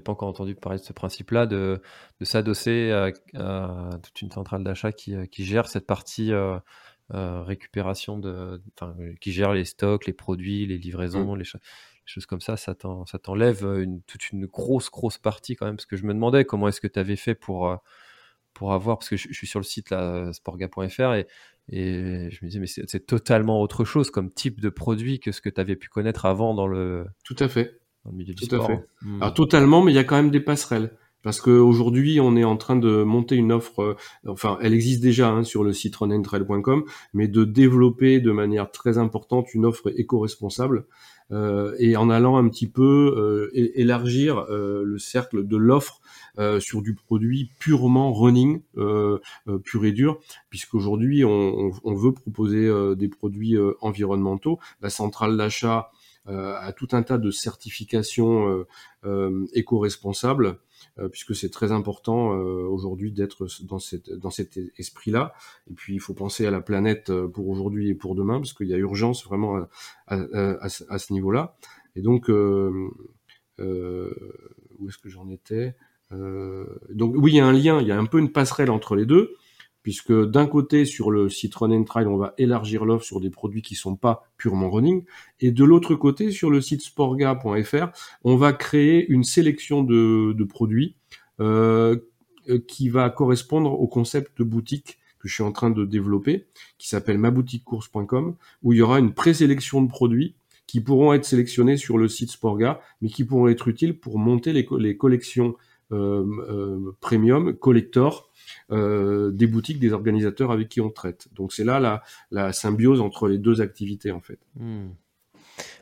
pas encore entendu parler de ce principe-là de, de s'adosser à, toute une centrale d'achat qui, euh, qui, gère cette partie récupération de, qui gère les stocks, les produits, les livraisons, mmh. les, choses comme ça. Ça t'enlève une, toute une grosse grosse partie quand même, parce que je me demandais comment est-ce que tu avais fait pour pour avoir, parce que je, suis sur le site là, sporga.fr et, et je me disais, mais c'est totalement autre chose comme type de produit que ce que tu avais pu connaître avant dans le, Tout à fait. Dans le milieu du sport. À fait. Hmm. Alors totalement, mais il y a quand même des passerelles. Parce qu'aujourd'hui, on est en train de monter une offre, euh, enfin, elle existe déjà hein, sur le site runandtrail.com, mais de développer de manière très importante une offre éco-responsable euh, et en allant un petit peu euh, élargir le cercle de l'offre sur du produit purement running, pur et dur, puisqu'aujourd'hui, on, on, veut proposer des produits environnementaux. La centrale d'achat a tout un tas de certifications éco-responsables euh, puisque c'est très important euh, aujourd'hui d'être dans, dans cet esprit-là. Et puis il faut penser à la planète euh, pour aujourd'hui et pour demain, parce qu'il y a urgence vraiment à, à, ce niveau-là. Et donc, où est-ce que j'en étais? Donc oui, il y a un lien, il y a un peu une passerelle entre les deux puisque d'un côté sur le site Run Trail, on va élargir l'offre sur des produits qui sont pas purement running, et de l'autre côté sur le site sporga.fr, on va créer une sélection de, produits euh, qui va correspondre au concept de boutique que je suis en train de développer, qui s'appelle maboutiquecourse.com, où il y aura une présélection de produits qui pourront être sélectionnés sur le site Sporga, mais qui pourront être utiles pour monter les, collections euh, euh, premium, collector, euh, des boutiques, des organisateurs avec qui on traite. Donc c'est là la, symbiose entre les deux activités en fait. Hmm.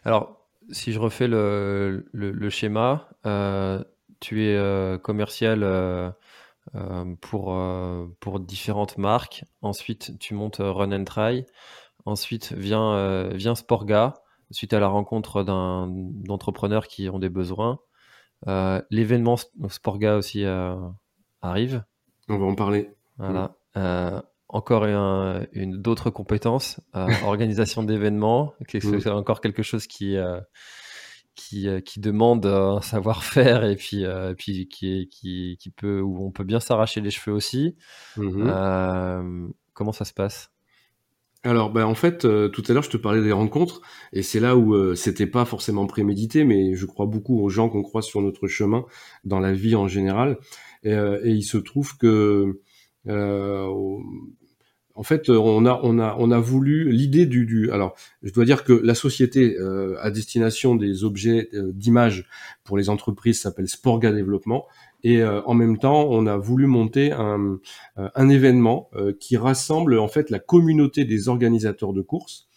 Alors si je refais le, schéma, euh, tu es euh, commercial euh, pour, pour différentes marques. Ensuite, tu montes Run and Try. Ensuite, vient, vient Sporga, suite à la rencontre d'entrepreneurs qui ont des besoins. L'événement Sporga aussi arrive. On va en parler. Voilà. encore une d'autres compétences, organisation d'événements, c'est mm. encore quelque chose qui, qui, euh, qui demande un savoir-faire et puis, euh, puis qui, qui, qui, peut, où on peut bien s'arracher les cheveux aussi. Mmh euh, comment ça se passe? Alors, ben, en fait, tout à l'heure, je te parlais des rencontres, et c'est là où c'était pas forcément prémédité, mais je crois beaucoup aux gens qu'on croise sur notre chemin dans la vie en général. Et, et il se trouve que en fait, euh, on a, voulu l'idée du, du. Alors, je dois dire que la société euh, à destination des objets euh, d'image pour les entreprises s'appelle Sporga Développement, et en même temps, on a voulu monter un, un événement qui rassemble en fait la communauté des organisateurs de courses,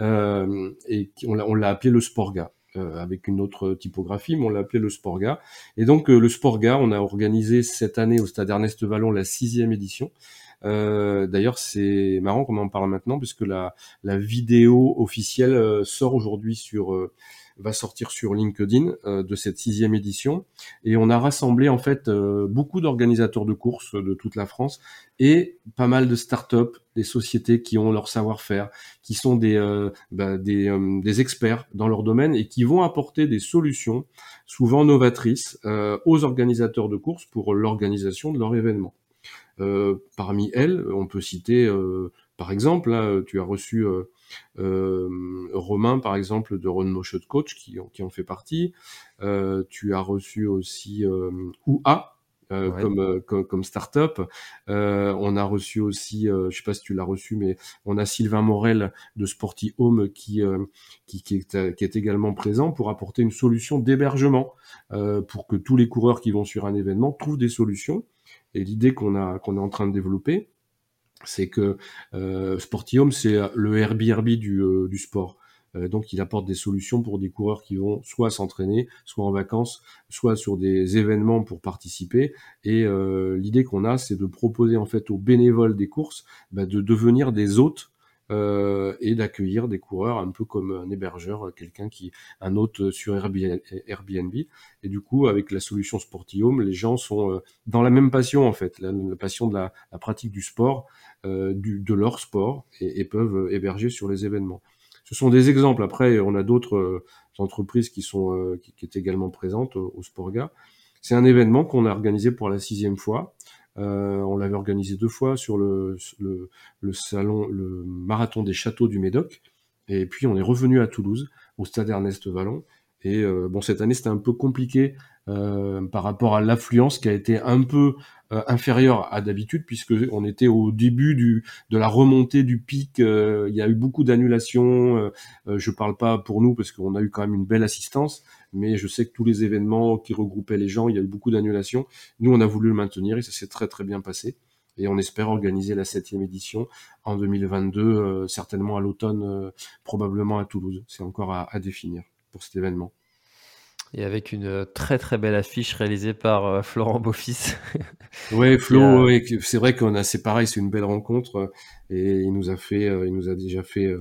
et on l'a appelé le Sporga. avec une autre typographie, mais on l'a appelé le Sporga. Et donc le Sporga, on a organisé cette année au Stade Ernest Vallon la sixième édition. Euh, d'ailleurs, c'est marrant qu'on en parle maintenant puisque la, la vidéo officielle euh, sort aujourd'hui sur euh, va sortir sur LinkedIn de cette sixième édition et on a rassemblé en fait beaucoup d'organisateurs de courses de toute la France et pas mal de startups, des sociétés qui ont leur savoir-faire, qui sont des bah, des, des, experts dans leur domaine et qui vont apporter des solutions souvent novatrices aux organisateurs de courses pour l'organisation de leur événement. Euh, parmi elles, on peut citer, euh, par exemple, là, tu as reçu euh, Romain, par exemple, de Run Motion Coach, qui, qui en fait partie. tu as reçu aussi OUA, euh, comme, comme, comme startup. Euh, on a reçu aussi, euh, je sais pas si tu l'as reçu, mais on a Sylvain Morel de Sporty Home qui, qui, qui, est, qui est également présent pour apporter une solution d'hébergement pour que tous les coureurs qui vont sur un événement trouvent des solutions. Et l'idée qu'on a qu'on est en train de développer, c'est que euh, Sportium, c'est le Airbnb du, euh, sport. Euh, donc, il apporte des solutions pour des coureurs qui vont soit s'entraîner, soit en vacances, soit sur des événements pour participer. Et euh, l'idée qu'on a, c'est de proposer en fait aux bénévoles des courses bah, de devenir des hôtes euh, et d'accueillir des coureurs un peu comme un hébergeur, quelqu'un qui, un hôte sur Airbnb. Et du coup, avec la solution Sportium, les gens sont euh, dans la même passion en fait, la, passion de la, pratique du sport, euh, de leur sport, et, peuvent héberger sur les événements. Ce sont des exemples. Après, on a d'autres euh, entreprises qui sont qui, qui, étaient également présentes au, au Sporga. C'est un événement qu'on a organisé pour la sixième fois. Euh, on l'avait organisé deux fois sur le, salon, le marathon des châteaux du Médoc. Et puis on est revenu à Toulouse, au stade Ernest Vallon. Et euh, bon, cette année c'était un peu compliqué euh, par rapport à l'affluence qui a été un peu euh, inférieur à d'habitude puisque on était au début du de la remontée du pic. Euh, il y a eu beaucoup d'annulations. Euh, je parle pas pour nous parce qu'on a eu quand même une belle assistance, mais je sais que tous les événements qui regroupaient les gens, il y a eu beaucoup d'annulations. Nous, on a voulu le maintenir et ça s'est très très bien passé. Et on espère organiser la septième édition en 2022, certainement à l'automne, probablement à Toulouse. C'est encore à définir pour cet événement. Et avec une euh, très très belle affiche réalisée par euh, Florent Beaufils. ouais, Flo, c'est vrai qu'on a, c'est pareil, c'est une belle rencontre euh, et il nous a fait, il nous a déjà fait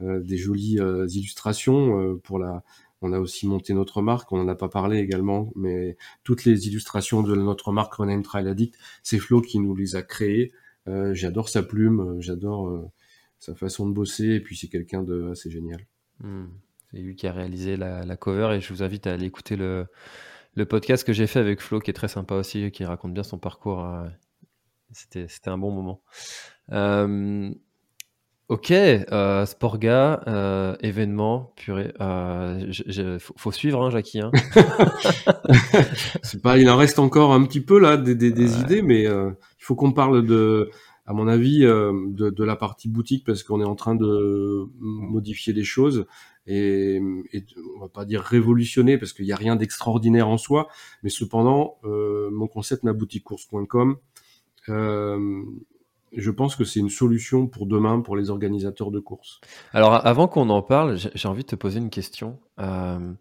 des jolies illustrations pour la. On a aussi monté notre marque, on n'en a pas parlé également, mais toutes les illustrations de notre marque Rename Trail Addict, c'est Flo qui nous les a créées. j'adore sa plume, j'adore sa façon de bosser, et puis c'est quelqu'un de assez génial. Hmm. C'est lui qui a réalisé la, cover et je vous invite à aller écouter le, podcast que j'ai fait avec Flo qui est très sympa aussi, qui raconte bien son parcours. Euh, c'était, un bon moment. Euh, ok, euh, Sporga, événement, purée. Il faut, suivre, hein, Jackie. Hein. Pas, il en reste encore un petit peu là, des, idées, mais il faut qu'on parle de, à mon avis, de, de, la partie boutique parce qu'on est en train de modifier les choses et, et, on va pas dire révolutionner parce qu'il n'y a rien d'extraordinaire en soi, mais cependant, euh, mon concept ma course.com, euh, je pense que c'est une solution pour demain pour les organisateurs de courses. Alors avant qu'on en parle, j'ai envie de te poser une question. Euh,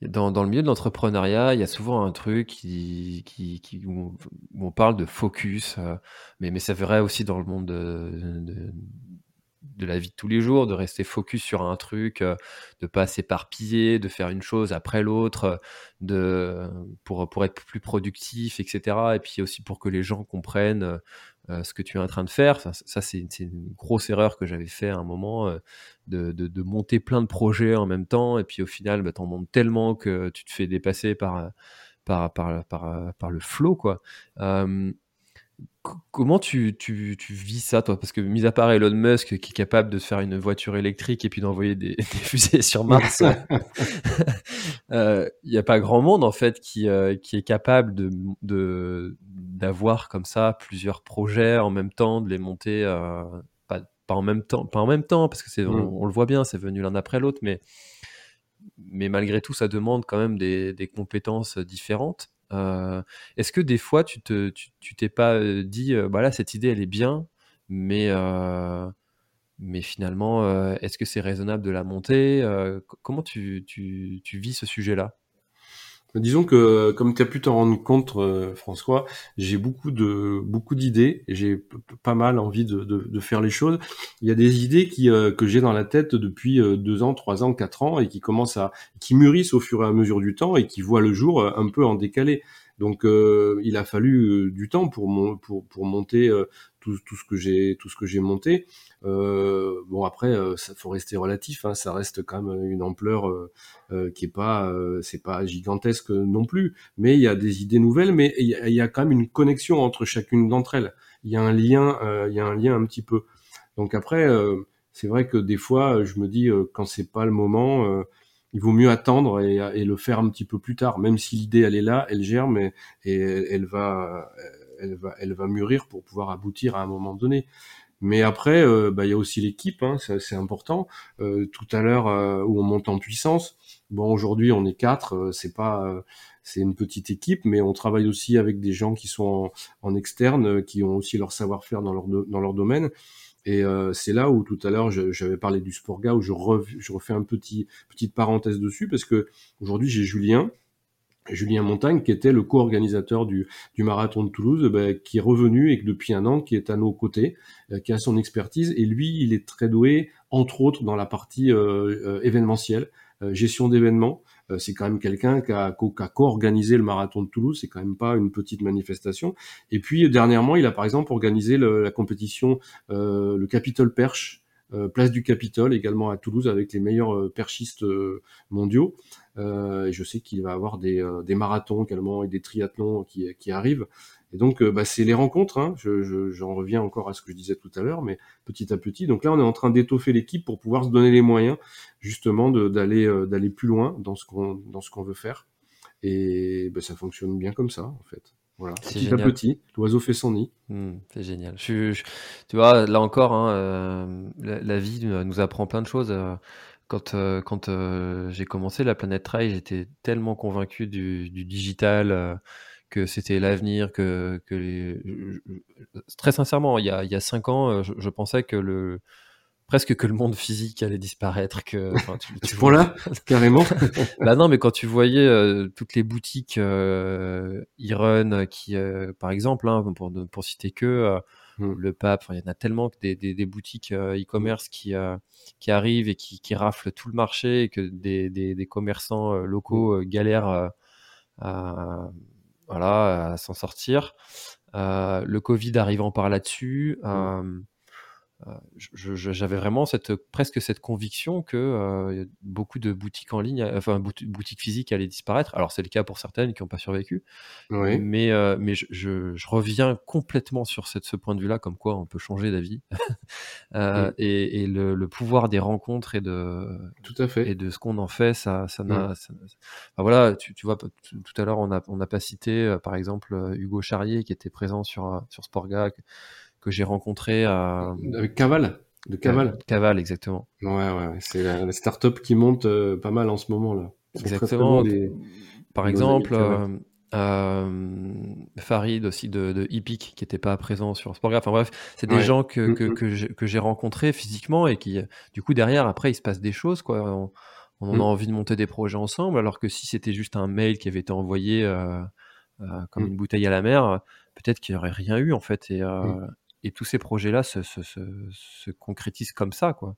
dans, dans, le milieu de l'entrepreneuriat, il y a souvent un truc qui, qui, où, on, parle de focus, mais, mais c'est vrai aussi dans le monde de, de, de, la vie de tous les jours, de rester focus sur un truc, euh, de pas s'éparpiller, de faire une chose après l'autre, de pour, pour être plus productif, etc. Et puis aussi pour que les gens comprennent euh, ce que tu es en train de faire. ça, c'est une grosse erreur que j'avais fait à un moment, euh, de, de, monter plein de projets en même temps, et puis au final, bah, tu en montes tellement que tu te fais dépasser par, par, par, par, par le flow. Quoi. Comment tu, tu, tu, vis ça, toi? Parce que, mis à part Elon Musk, qui est capable de faire une voiture électrique et puis d'envoyer des, des, fusées sur Mars, euh, il n'y a pas grand monde, en fait, qui, euh, qui est capable de, d'avoir comme ça plusieurs projets en même temps, de les monter, euh, pas, pas, en même temps, pas en même temps, parce que c'est, mm. on, le voit bien, c'est venu l'un après l'autre, mais, mais malgré tout, ça demande quand même des, des compétences différentes. Euh, est-ce que des fois, tu te, tu, t'es pas euh, dit, euh, bah cette idée, elle est bien, mais, mais finalement, est-ce que c'est raisonnable de la monter Comment tu vis ce sujet-là? Disons que, comme tu as pu t'en rendre compte, François, j'ai beaucoup de beaucoup d'idées. J'ai pas mal envie de, de, de, faire les choses. Il y a des idées qui que j'ai dans la tête depuis deux ans, trois ans, quatre ans, et qui commencent à qui mûrissent au fur et à mesure du temps et qui voient le jour un peu en décalé. Donc, il a fallu du temps pour monter tout, tout ce que j'ai monté. Euh, bon après, euh, ça faut rester relatif. Hein, ça reste quand même une ampleur euh, euh qui est pas, euh, pas gigantesque non plus. Mais il y a des idées nouvelles, mais il y, y, a quand même une connexion entre chacune d'entre elles. Il y a un lien, il y a un lien un petit peu. Donc après, c'est vrai que des fois, je me dis quand c'est pas le moment. Il vaut mieux attendre et, et, le faire un petit peu plus tard, même si l'idée elle est là, elle germe et, et elle va, elle va, elle va mûrir pour pouvoir aboutir à un moment donné. Mais après, euh, bah, il y a aussi l'équipe, hein, c'est important. Euh, tout à l'heure, euh, où on monte en puissance. Bon, aujourd'hui, on est quatre. c'est pas, c'est une petite équipe, mais on travaille aussi avec des gens qui sont en, externe, qui ont aussi leur savoir-faire dans leur dans leur domaine. Et c'est là où tout à l'heure j'avais parlé du Sporga, où je, refais un petit petite parenthèse dessus parce que aujourd'hui j'ai Julien Julien Montagne, qui était le co-organisateur du, marathon de Toulouse, ben, qui est revenu et depuis un an, qui est à nos côtés, euh, qui a son expertise. Et lui, il est très doué, entre autres, dans la partie euh, euh, événementielle, gestion d'événements. C'est quand même quelqu'un qui a, qui a co-organisé le marathon de Toulouse. C'est quand même pas une petite manifestation. Et puis dernièrement, il a par exemple organisé le, la compétition, le Capitol Perche. place du Capitole également à Toulouse avec les meilleurs perchistes mondiaux. Euh, je sais qu'il va avoir des, euh, des, marathons également et des triathlons qui, qui arrivent. Et donc, euh, bah, c'est les rencontres. Hein. J'en je, reviens encore à ce que je disais tout à l'heure, mais petit à petit. Donc là, on est en train d'étoffer l'équipe pour pouvoir se donner les moyens, justement, d'aller d'aller plus loin dans ce qu'on dans ce qu'on veut faire. Et bah, ça fonctionne bien comme ça, en fait. Voilà, petit à petit, l'oiseau fait son nid. Hmm, c'est génial. Je, je, tu vois, là encore, hein, la, la, vie nous apprend plein de choses. Quand, euh, quand euh, j'ai commencé la Planète Trail, j'étais tellement convaincu du, du digital, euh, que c'était l'avenir, que, que les... très sincèrement, il y a, il y a cinq ans, je, je, pensais que le presque que le monde physique allait disparaître. Que tu, tu vois là, carrément. bah non, mais quand tu voyais toutes les boutiques e qui, par exemple, hein, pour, pour citer que Mmh. le pape. il y en a tellement que des, des, boutiques euh, e-commerce qui, euh, qui arrivent et qui, qui, raflent tout le marché et que des, des commerçants euh, locaux mmh. galèrent à, voilà, à s'en sortir. le Covid arrivant par là-dessus. Mmh j'avais vraiment cette, presque cette conviction que euh, beaucoup de boutiques en ligne, enfin boutiques physiques allaient disparaître. Alors c'est le cas pour certaines qui n'ont pas survécu, oui. mais, euh, mais je, je, je, reviens complètement sur cette, ce point de vue-là, comme quoi on peut changer d'avis. euh, et, et le, le, pouvoir des rencontres et de, tout à fait. Et de ce qu'on en fait, ça, ça n'a. Enfin, voilà, tu, tu vois, tout à l'heure on n'a on a pas cité, euh, par exemple, Hugo Charrier qui était présent sur, sur Sportga que j'ai rencontré à... Avec Caval de Caval. Caval, exactement. Ouais, ouais, c'est la, start-up qui monte euh, pas mal en ce moment là. Exactement. Par exemple, euh, Farid aussi de, de Epic qui n'était pas présent sur Sportgraph. Enfin bref, c'est des gens que, mm, mm. que, j'ai rencontrés physiquement et qui, du coup, derrière, après, il se passe des choses. Quoi. On, on a mm. envie de monter des projets ensemble, alors que si c'était juste un mail qui avait été envoyé comme une bouteille à la mer, peut-être qu'il n'y aurait rien eu en fait. Et, et tous ces projets-là se, se, se, se concrétisent comme ça. quoi.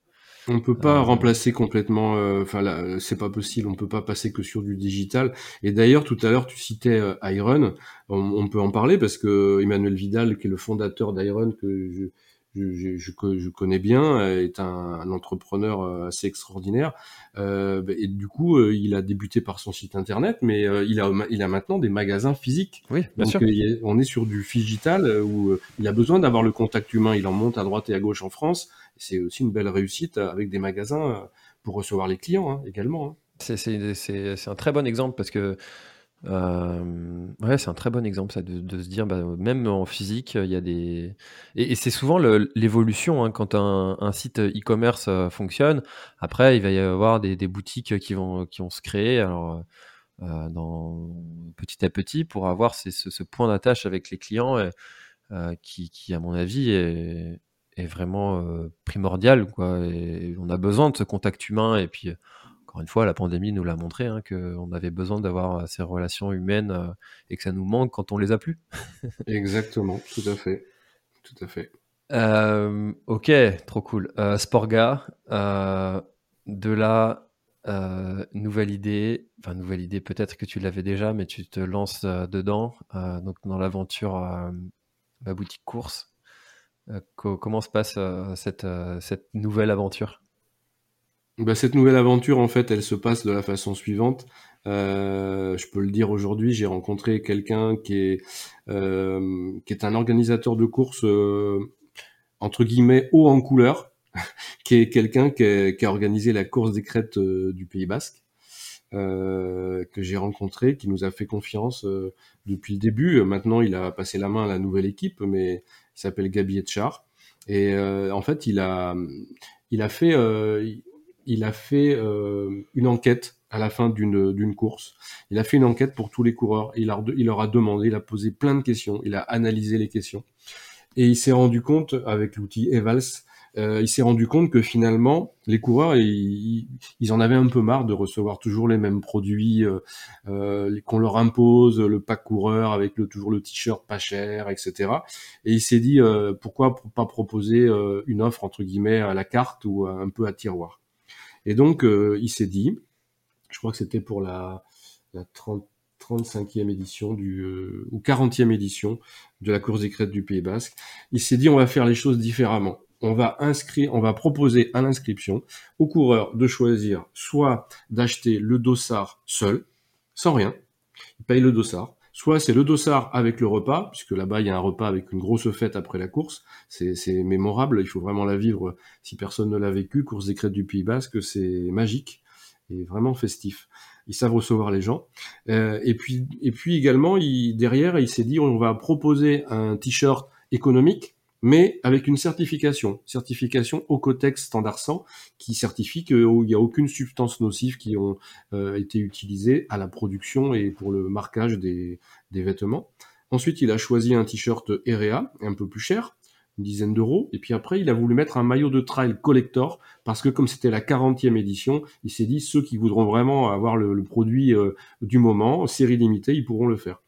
On peut pas euh, remplacer complètement. Euh, enfin, c'est pas possible. On peut pas passer que sur du digital. Et d'ailleurs, tout à l'heure, tu citais euh, Iron. On, peut en parler parce que Emmanuel Vidal, qui est le fondateur d'Iron, que je, je, je, je, connais bien, est un, un, entrepreneur assez extraordinaire. Euh, et du coup, il a débuté par son site internet, mais il, a, il a maintenant des magasins physiques. Oui, bien sûr. on est sur du digital où il a besoin d'avoir le contact humain. Il en monte à droite et à gauche en France c'est aussi une belle réussite avec des magasins euh, pour recevoir les clients hein, également. Hein. C'est un très bon exemple parce que euh, ouais, c'est un très bon exemple ça de, se dire bah, même en physique il y a des et, c'est souvent l'évolution hein, quand un, site e-commerce euh, fonctionne. Après il va y avoir des, boutiques qui vont qui vont se créer alors dans petit à petit pour avoir ce, point d'attache avec les clients qui, à mon avis est, vraiment primordial. On a besoin de ce contact humain. Et puis, encore une fois, la pandémie nous l'a montré, hein, qu'on avait besoin d'avoir ces relations humaines et que ça nous manque quand on les a plus. Exactement, tout à fait. Tout à fait. ok, trop cool. Sporga, de là, nouvelle idée, enfin nouvelle idée, peut-être que tu l'avais déjà, mais tu te lances dedans, donc dans l'aventure ma boutique course. Euh, comment se passe euh, cette, euh, cette nouvelle aventure? Bah, cette nouvelle aventure, en fait, elle se passe de la façon suivante. je peux le dire aujourd'hui, j'ai rencontré quelqu'un qui est qui est un organisateur de courses entre guillemets haut en couleur, qui est quelqu'un qui, a organisé la course des crêtes du Pays Basque, que j'ai rencontré, qui nous a fait confiance depuis le début. Maintenant, il a passé la main à la nouvelle équipe, mais il s'appelle Gabi Etchar. Et euh, en fait, il a, il a fait, euh, il a fait euh, une enquête à la fin d'une course. Il a fait une enquête pour tous les coureurs. Il, leur a demandé, il a posé plein de questions, il a analysé les questions. Et il s'est rendu compte, avec l'outil Evals, euh, il s'est rendu compte que finalement, les coureurs, ils, en avaient un peu marre de recevoir toujours les mêmes produits euh, qu'on leur impose, le pack coureur avec le, toujours le t-shirt pas cher, etc. Et il s'est dit, pourquoi pas proposer une offre, entre guillemets, à la carte ou un peu à tiroir. Et donc, il s'est dit, je crois que c'était pour la, la 35e édition du, ou 40e édition de la course des crêtes du Pays Basque, il s'est dit, on va faire les choses différemment. On va inscrire, on va proposer à l'inscription au coureur de choisir soit d'acheter le dossard seul, sans rien, il paye le dossard, soit c'est le dossard avec le repas, puisque là-bas il y a un repas avec une grosse fête après la course, c'est mémorable, il faut vraiment la vivre si personne ne l'a vécu, course des crêtes du Pays Basque, c'est magique et vraiment festif. Ils savent recevoir les gens. Euh, et puis et puis également, il, derrière, il s'est dit on va proposer un t-shirt économique mais avec une certification, certification Ocotex standard 100, qui certifie qu'il n'y a aucune substance nocive qui ont euh, été utilisées à la production et pour le marquage des, des vêtements. Ensuite, il a choisi un t-shirt EREA, un peu plus cher, une dizaine d'euros. Et puis après, il a voulu mettre un maillot de trail collector, parce que comme c'était la 40e édition, il s'est dit, ceux qui voudront vraiment avoir le, produit euh, du moment, série limitée, ils pourront le faire.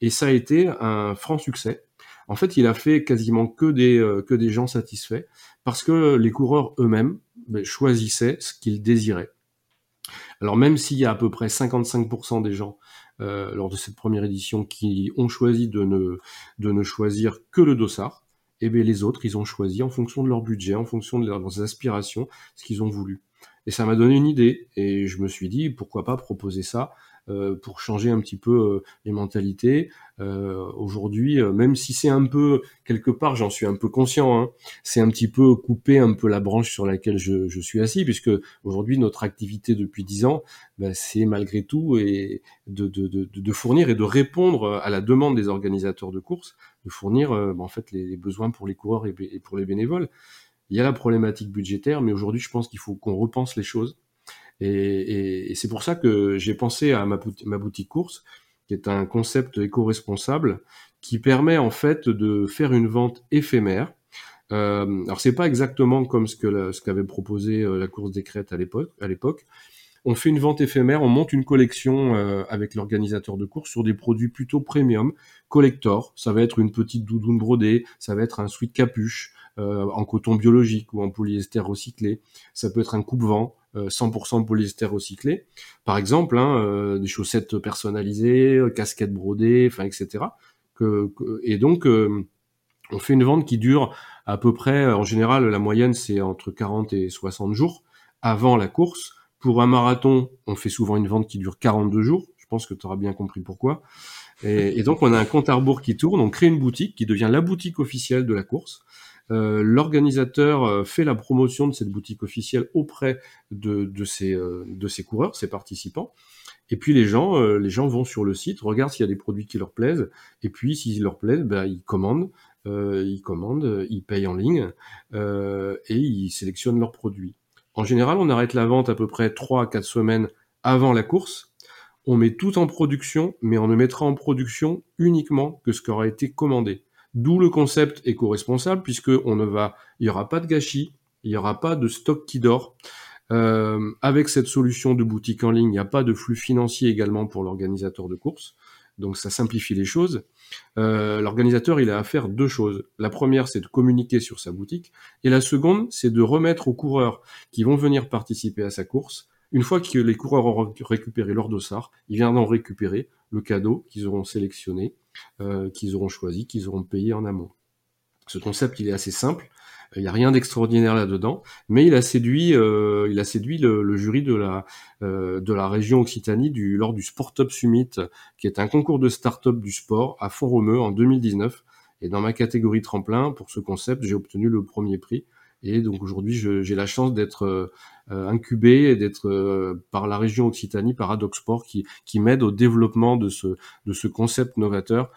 Et ça a été un franc succès. En fait, il a fait quasiment que des, euh, que des gens satisfaits parce que les coureurs eux-mêmes ben, choisissaient ce qu'ils désiraient. Alors même s'il y a à peu près 55% des gens euh, lors de cette première édition qui ont choisi de ne, de ne choisir que le dossard, et eh bien les autres, ils ont choisi en fonction de leur budget, en fonction de leurs aspirations, ce qu'ils ont voulu. Et ça m'a donné une idée, et je me suis dit, pourquoi pas proposer ça pour changer un petit peu euh, les mentalités. Euh, aujourd'hui, même si c'est un peu quelque part, j'en suis un peu conscient, hein, c'est un petit peu couper un peu la branche sur laquelle je, je suis assis, puisque aujourd'hui notre activité depuis dix ans, ben, c'est malgré tout et de, de, de, de, fournir et de répondre à la demande des organisateurs de courses, de fournir ben, en fait les, besoins pour les coureurs et pour les bénévoles. Il y a la problématique budgétaire, mais aujourd'hui, je pense qu'il faut qu'on repense les choses et, c'est pour ça que j'ai pensé à ma, boutique course, qui est un concept éco-responsable qui permet en fait de faire une vente éphémère. Euh, alors c'est pas exactement comme ce que ce qu'avait proposé euh, la course des crêtes à l'époque. À l'époque, on fait une vente éphémère, on monte une collection euh, avec l'organisateur de course sur des produits plutôt premium, collector. Ça va être une petite doudoune brodée, ça va être un sweat capuche euh, en coton biologique ou en polyester recyclé. Ça peut être un coupe-vent. 100% polyester recyclé, par exemple, hein, des chaussettes personnalisées, casquettes brodées, enfin etc. Que, et donc on fait une vente qui dure à peu près, en général, la moyenne c'est entre 40 et 60 jours avant la course pour un marathon, on fait souvent une vente qui dure 42 jours. Je pense que tu auras bien compris pourquoi. Et, donc, on a un compte à rebours qui tourne. On crée une boutique qui devient la boutique officielle de la course. Euh, L'organisateur euh, fait la promotion de cette boutique officielle auprès de, ses, euh, coureurs, ses participants. Et puis les gens, les gens vont sur le site, regardent s'il y a des produits qui leur plaisent, et puis s'ils leur plaisent, ben, ils commandent, ils commandent, ils payent en ligne et ils sélectionnent leurs produits. En général, on arrête la vente à peu près 3 à 4 semaines avant la course. On met tout en production, mais on ne mettra en production uniquement que ce qui aura été commandé. D'où le concept éco-responsable, puisque on ne va, il n'y aura pas de gâchis, il n'y aura pas de stock qui dort. Euh, avec cette solution de boutique en ligne, il n'y a pas de flux financier également pour l'organisateur de course. Donc ça simplifie les choses. Euh, l'organisateur, il a à faire deux choses. La première, c'est de communiquer sur sa boutique, et la seconde, c'est de remettre aux coureurs qui vont venir participer à sa course. Une fois que les coureurs auront récupéré leur dossard, ils viendront récupérer le cadeau qu'ils auront sélectionné, euh, qu'ils auront choisi, qu'ils auront payé en amont. Ce concept, il est assez simple. Il n'y a rien d'extraordinaire là-dedans, mais il a séduit, euh, il a séduit le, jury de la euh, de la région Occitanie du, lors du Sport Up Summit, qui est un concours de start-up du sport à Font-Romeu en 2019. Et dans ma catégorie tremplin, pour ce concept, j'ai obtenu le premier prix. Et donc aujourd'hui, j'ai la chance d'être euh, incubé et d'être euh, par la région Occitanie, par Adoxport, qui, qui m'aide au développement de ce, de ce concept novateur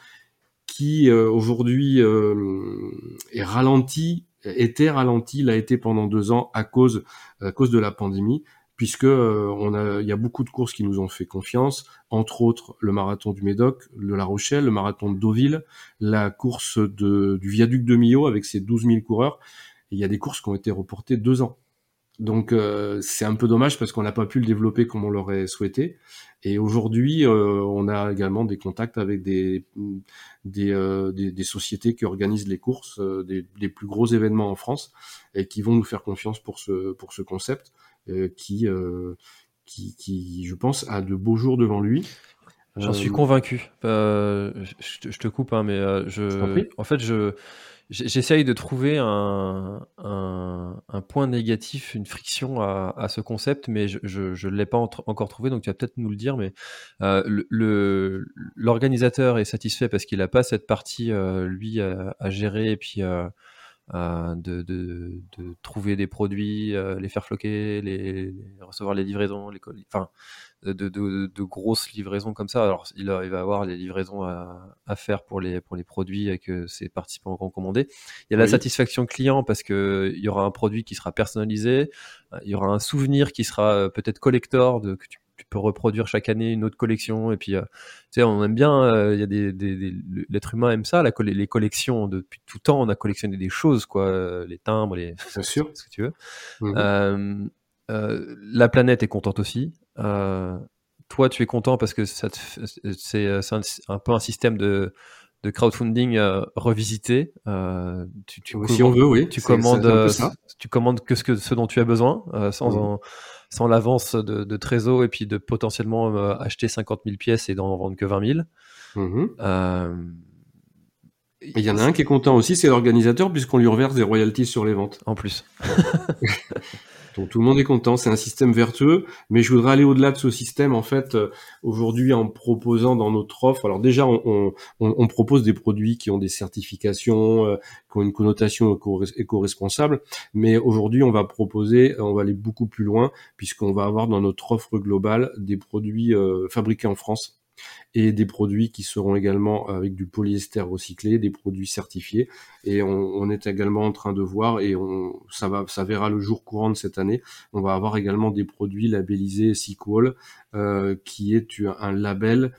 qui euh, aujourd'hui est ralenti était ralenti, l'a été pendant deux ans à cause, à cause de la pandémie, puisque euh, on a, il y a beaucoup de courses qui nous ont fait confiance, entre autres le marathon du Médoc, de La Rochelle, le marathon de Deauville, la course de, du viaduc de Millau avec ses 12 000 coureurs. Il y a des courses qui ont été reportées deux ans. Donc euh, c'est un peu dommage parce qu'on n'a pas pu le développer comme on l'aurait souhaité. Et aujourd'hui, euh, on a également des contacts avec des des, euh, des, des sociétés qui organisent les courses, des, des, plus gros événements en France, et qui vont nous faire confiance pour ce pour ce concept qui qui qui je pense a de beaux jours devant lui. J'en suis convaincu. je, je, te coupe, hein, mais je, en fait je J'essaye de trouver un, un, un, point négatif, une friction à, à ce concept, mais je ne l'ai pas encore trouvé, donc tu vas peut-être nous le dire. Mais euh, l'organisateur est satisfait parce qu'il n'a pas cette partie, euh, lui, à, à, gérer et puis euh, de, de, de, trouver des produits, euh, les faire floquer, les, recevoir les livraisons, les enfin de, de, grosses livraisons comme ça. Alors il, il va avoir les livraisons à, à, faire pour les pour les produits que ses participants auront commandé. Il y a la satisfaction client parce que il y aura un produit qui sera personnalisé, il y aura un souvenir qui sera euh, peut-être collector de que tu tu peux reproduire chaque année une autre collection. Et puis, euh, tu sais, on aime bien, euh, il y a des, des, l'être humain aime ça, la, les collections. Depuis tout temps, on a collectionné des choses, quoi, euh, les timbres, les, Bien sûr. ce que tu veux. Mmh la planète est contente aussi. toi, tu es content parce que ça c'est un, un, peu un système de, de crowdfunding revisité. tu, tu si on veut, oui. Tu commandes, tu commandes que ce, que ce dont tu as besoin, sans mmh. en, sans l'avance de, de, Trésor et puis de potentiellement euh, acheter 50 000 pièces et d'en vendre que 20 000. Mhm. Euh, il y en a un qui est content aussi, c'est l'organisateur, puisqu'on lui reverse des royalties sur les ventes. En plus. Donc tout le monde est content, c'est un système vertueux, mais je voudrais aller au-delà de ce système en fait euh, aujourd'hui en proposant dans notre offre. Alors déjà on, propose des produits qui ont des certifications, euh, qui ont une connotation éco-responsable, mais aujourd'hui on va proposer, on va aller beaucoup plus loin puisqu'on va avoir dans notre offre globale des produits euh, fabriqués en France et des produits qui seront également avec du polyester recyclé, des produits certifiés. Et on, est également en train de voir, et on, ça, verra le jour courant de cette année, on va avoir également des produits labellisés Sequel, euh, qui est un label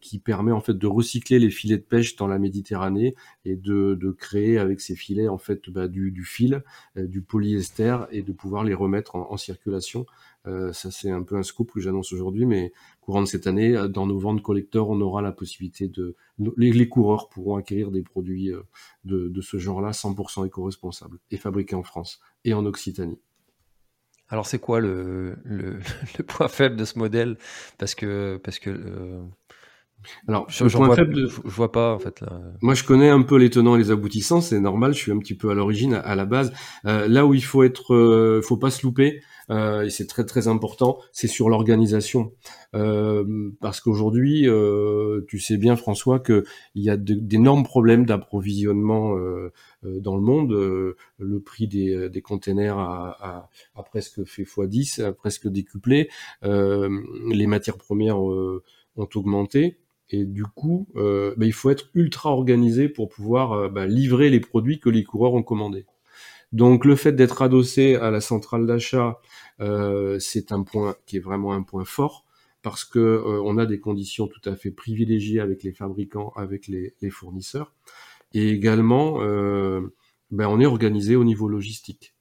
qui permet en fait de recycler les filets de pêche dans la Méditerranée et de, créer avec ces filets en fait bah, du, fil, du polyester et de pouvoir les remettre en circulation. Ça c'est un peu un scoop que j'annonce aujourd'hui, mais courant de cette année, dans nos ventes collecteurs, on aura la possibilité de les, les coureurs pourront acquérir des produits de, de ce genre-là 100% éco-responsables et fabriqués en France et en Occitanie. Alors c'est quoi le, le, le, point faible de ce modèle? Parce que parce que euh, alors je, vois, de... je, vois pas en fait. Là. Moi je connais un peu les tenants et les aboutissants, c'est normal. Je suis un petit peu à l'origine, à, à, la base. Euh, là où il faut être, euh, faut pas se louper. Euh, et c'est très très important, c'est sur l'organisation. Euh, parce qu'aujourd'hui, euh, tu sais bien François qu'il y a d'énormes problèmes d'approvisionnement dans le monde. le prix des, des containers a, a, a, presque fait x10, a presque décuplé. les matières premières ont augmenté. Et du coup, euh, bah, il faut être ultra organisé pour pouvoir bah, livrer les produits que les coureurs ont commandés. Donc le fait d'être adossé à la centrale d'achat, euh, c'est un point qui est vraiment un point fort parce que euh, on a des conditions tout à fait privilégiées avec les fabricants, avec les, fournisseurs, et également, euh, ben, on est organisé au niveau logistique.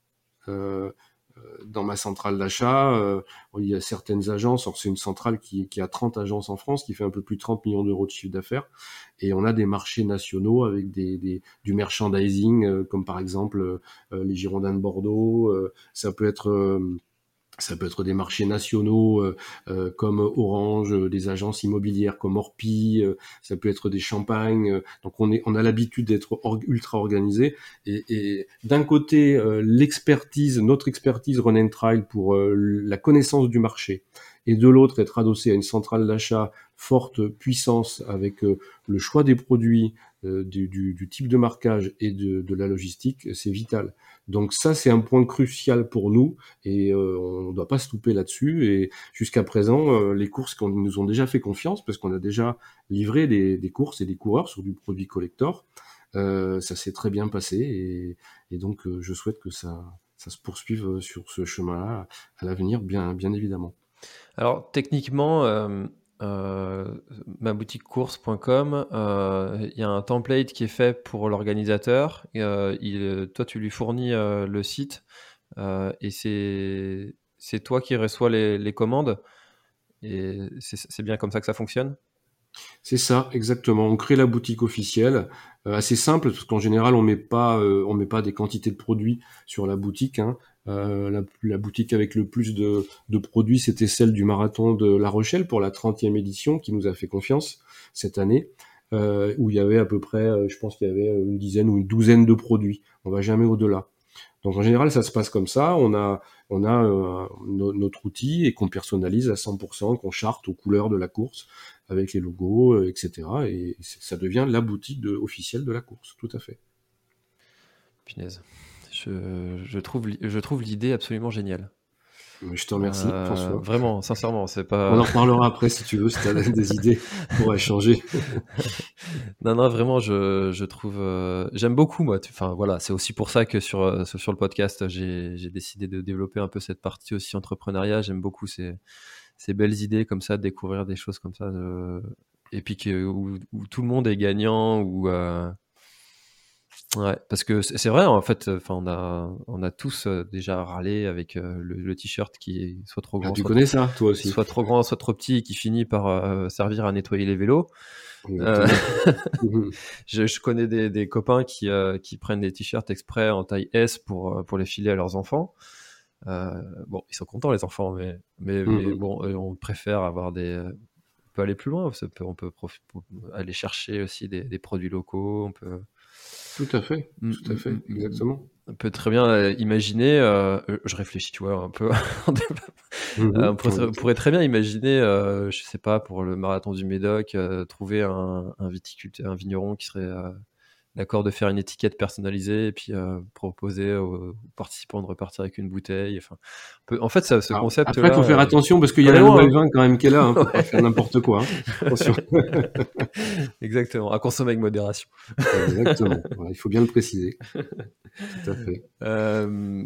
Euh, dans ma centrale d'achat, euh, il y a certaines agences, c'est une centrale qui, qui, a 30 agences en France, qui fait un peu plus de 30 millions d'euros de chiffre d'affaires, et on a des marchés nationaux avec des, des du merchandising, euh, comme par exemple euh, les Girondins de Bordeaux, euh, ça peut être euh, ça peut être des marchés nationaux euh, euh, comme Orange, euh, des agences immobilières comme Orpi, euh, ça peut être des champagnes. Euh, donc on, est, on a l'habitude d'être ultra organisé. Et, et d'un côté, l'expertise, notre expertise Run Trail pour la connaissance du marché, et de l'autre être adossé à une centrale d'achat forte puissance avec le choix des produits, du, du, du, type de marquage et de, de la logistique, c'est vital. Donc ça, c'est un point crucial pour nous et euh, on ne doit pas se louper là-dessus. Et jusqu'à présent, euh, les courses qui nous ont déjà fait confiance, parce qu'on a déjà livré des, des, courses et des coureurs sur du produit collector, euh, ça s'est très bien passé et, et donc je souhaite que ça, ça se poursuive sur ce chemin-là à l'avenir, bien, bien évidemment. Alors techniquement, euh, euh, maboutiquecourse.com, euh, il y a un template qui est fait pour l'organisateur. Euh, toi, tu lui fournis euh, le site euh, et c'est toi qui reçois les, les commandes. Et c'est bien comme ça que ça fonctionne c'est ça, exactement. On crée la boutique officielle, euh, assez simple parce qu'en général on met euh, met pas des quantités de produits sur la boutique. Hein. Euh, la, boutique avec le plus de, produits, c'était celle du marathon de La Rochelle pour la 30e édition, qui nous a fait confiance cette année, où il y avait à peu près, je pense qu'il y avait une dizaine ou une douzaine de produits. On va jamais au-delà. Donc en général, ça se passe comme ça. On a, notre outil et qu'on personnalise à 100%, qu'on charte aux couleurs de la course avec les logos, euh, etc. Et ça devient la boutique de, officielle de la course, tout à fait. Punaise. Je, je trouve, je trouve l'idée absolument géniale. Je te remercie, euh, François. Vraiment, sincèrement, c'est pas. On en reparlera après si tu veux, si tu as des idées pour échanger. non, non, vraiment, je, je trouve. Euh, J'aime beaucoup, moi. Enfin, voilà, c'est aussi pour ça que sur, euh, sur le podcast, j'ai décidé de développer un peu cette partie aussi entrepreneuriat. J'aime beaucoup ces, ces belles idées comme ça, de découvrir des choses comme ça. De... Et puis que, où, où, tout le monde est gagnant, où. Euh Ouais, parce que c'est vrai, en fait, enfin, on a, on a tous euh, déjà râlé avec euh, le, le t-shirt qui est soit trop grand, ah, tu soit, connais trop, ça, toi aussi. soit trop grand, soit trop petit, et qui finit par euh, servir à nettoyer les vélos. Euh, je, je, connais des, des copains qui, qui prennent des t-shirts exprès en taille S pour, pour les filer à leurs enfants. Bon, ils sont contents les enfants, mais, mais, mmh. mais bon, on préfère avoir des, on peut aller plus loin, on peut, aller chercher aussi des, des produits locaux, on peut tout à fait, Mm, tout à fait, exactement. On peut très bien euh, imaginer, euh, je réfléchis, tu vois, un peu. Euh, on, pourrait, on, pourrait, très bien imaginer, euh, je sais pas, pour le marathon du Médoc, euh, trouver un, un viticulteur, un vigneron qui serait euh, d'accord de faire une étiquette personnalisée et puis euh, proposer aux participants de repartir avec une bouteille. Enfin, peut... en fait, ça, ce concept. Après, il faut faire attention parce qu'il y a la nouvelle vin quand même qui est là, hein, ouais. faire n'importe quoi. Hein. Attention. Exactement, à consommer avec modération. Exactement, voilà, il faut bien le préciser. Tout à fait. Euh,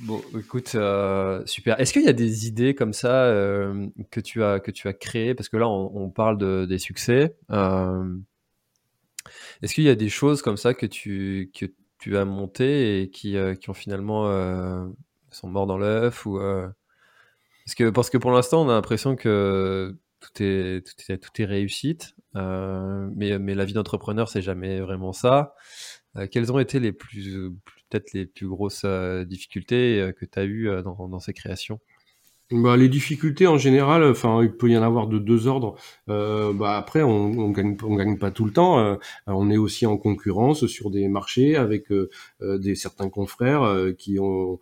Bon, écoute, euh, super. Est-ce qu'il y a des idées comme ça euh, que tu as que tu as créées? Parce que là, on, parle de, des succès. Euh, est-ce qu'il y a des choses comme ça que tu que tu as montées et qui, qui ont finalement sont morts dans l'œuf ou parce que parce que pour l'instant, on a l'impression que tout est tout est, tout est réussite, mais mais la vie d'entrepreneur, c'est jamais vraiment ça. quelles ont été les plus peut-être les plus grosses euh, difficultés euh, que tu as eues euh, dans ces créations? Bah, les difficultés en général, enfin il peut y en avoir de deux ordres. Euh, bah, après on, on gagne on gagne pas tout le temps. Euh, on est aussi en concurrence sur des marchés avec euh, des certains confrères qui ont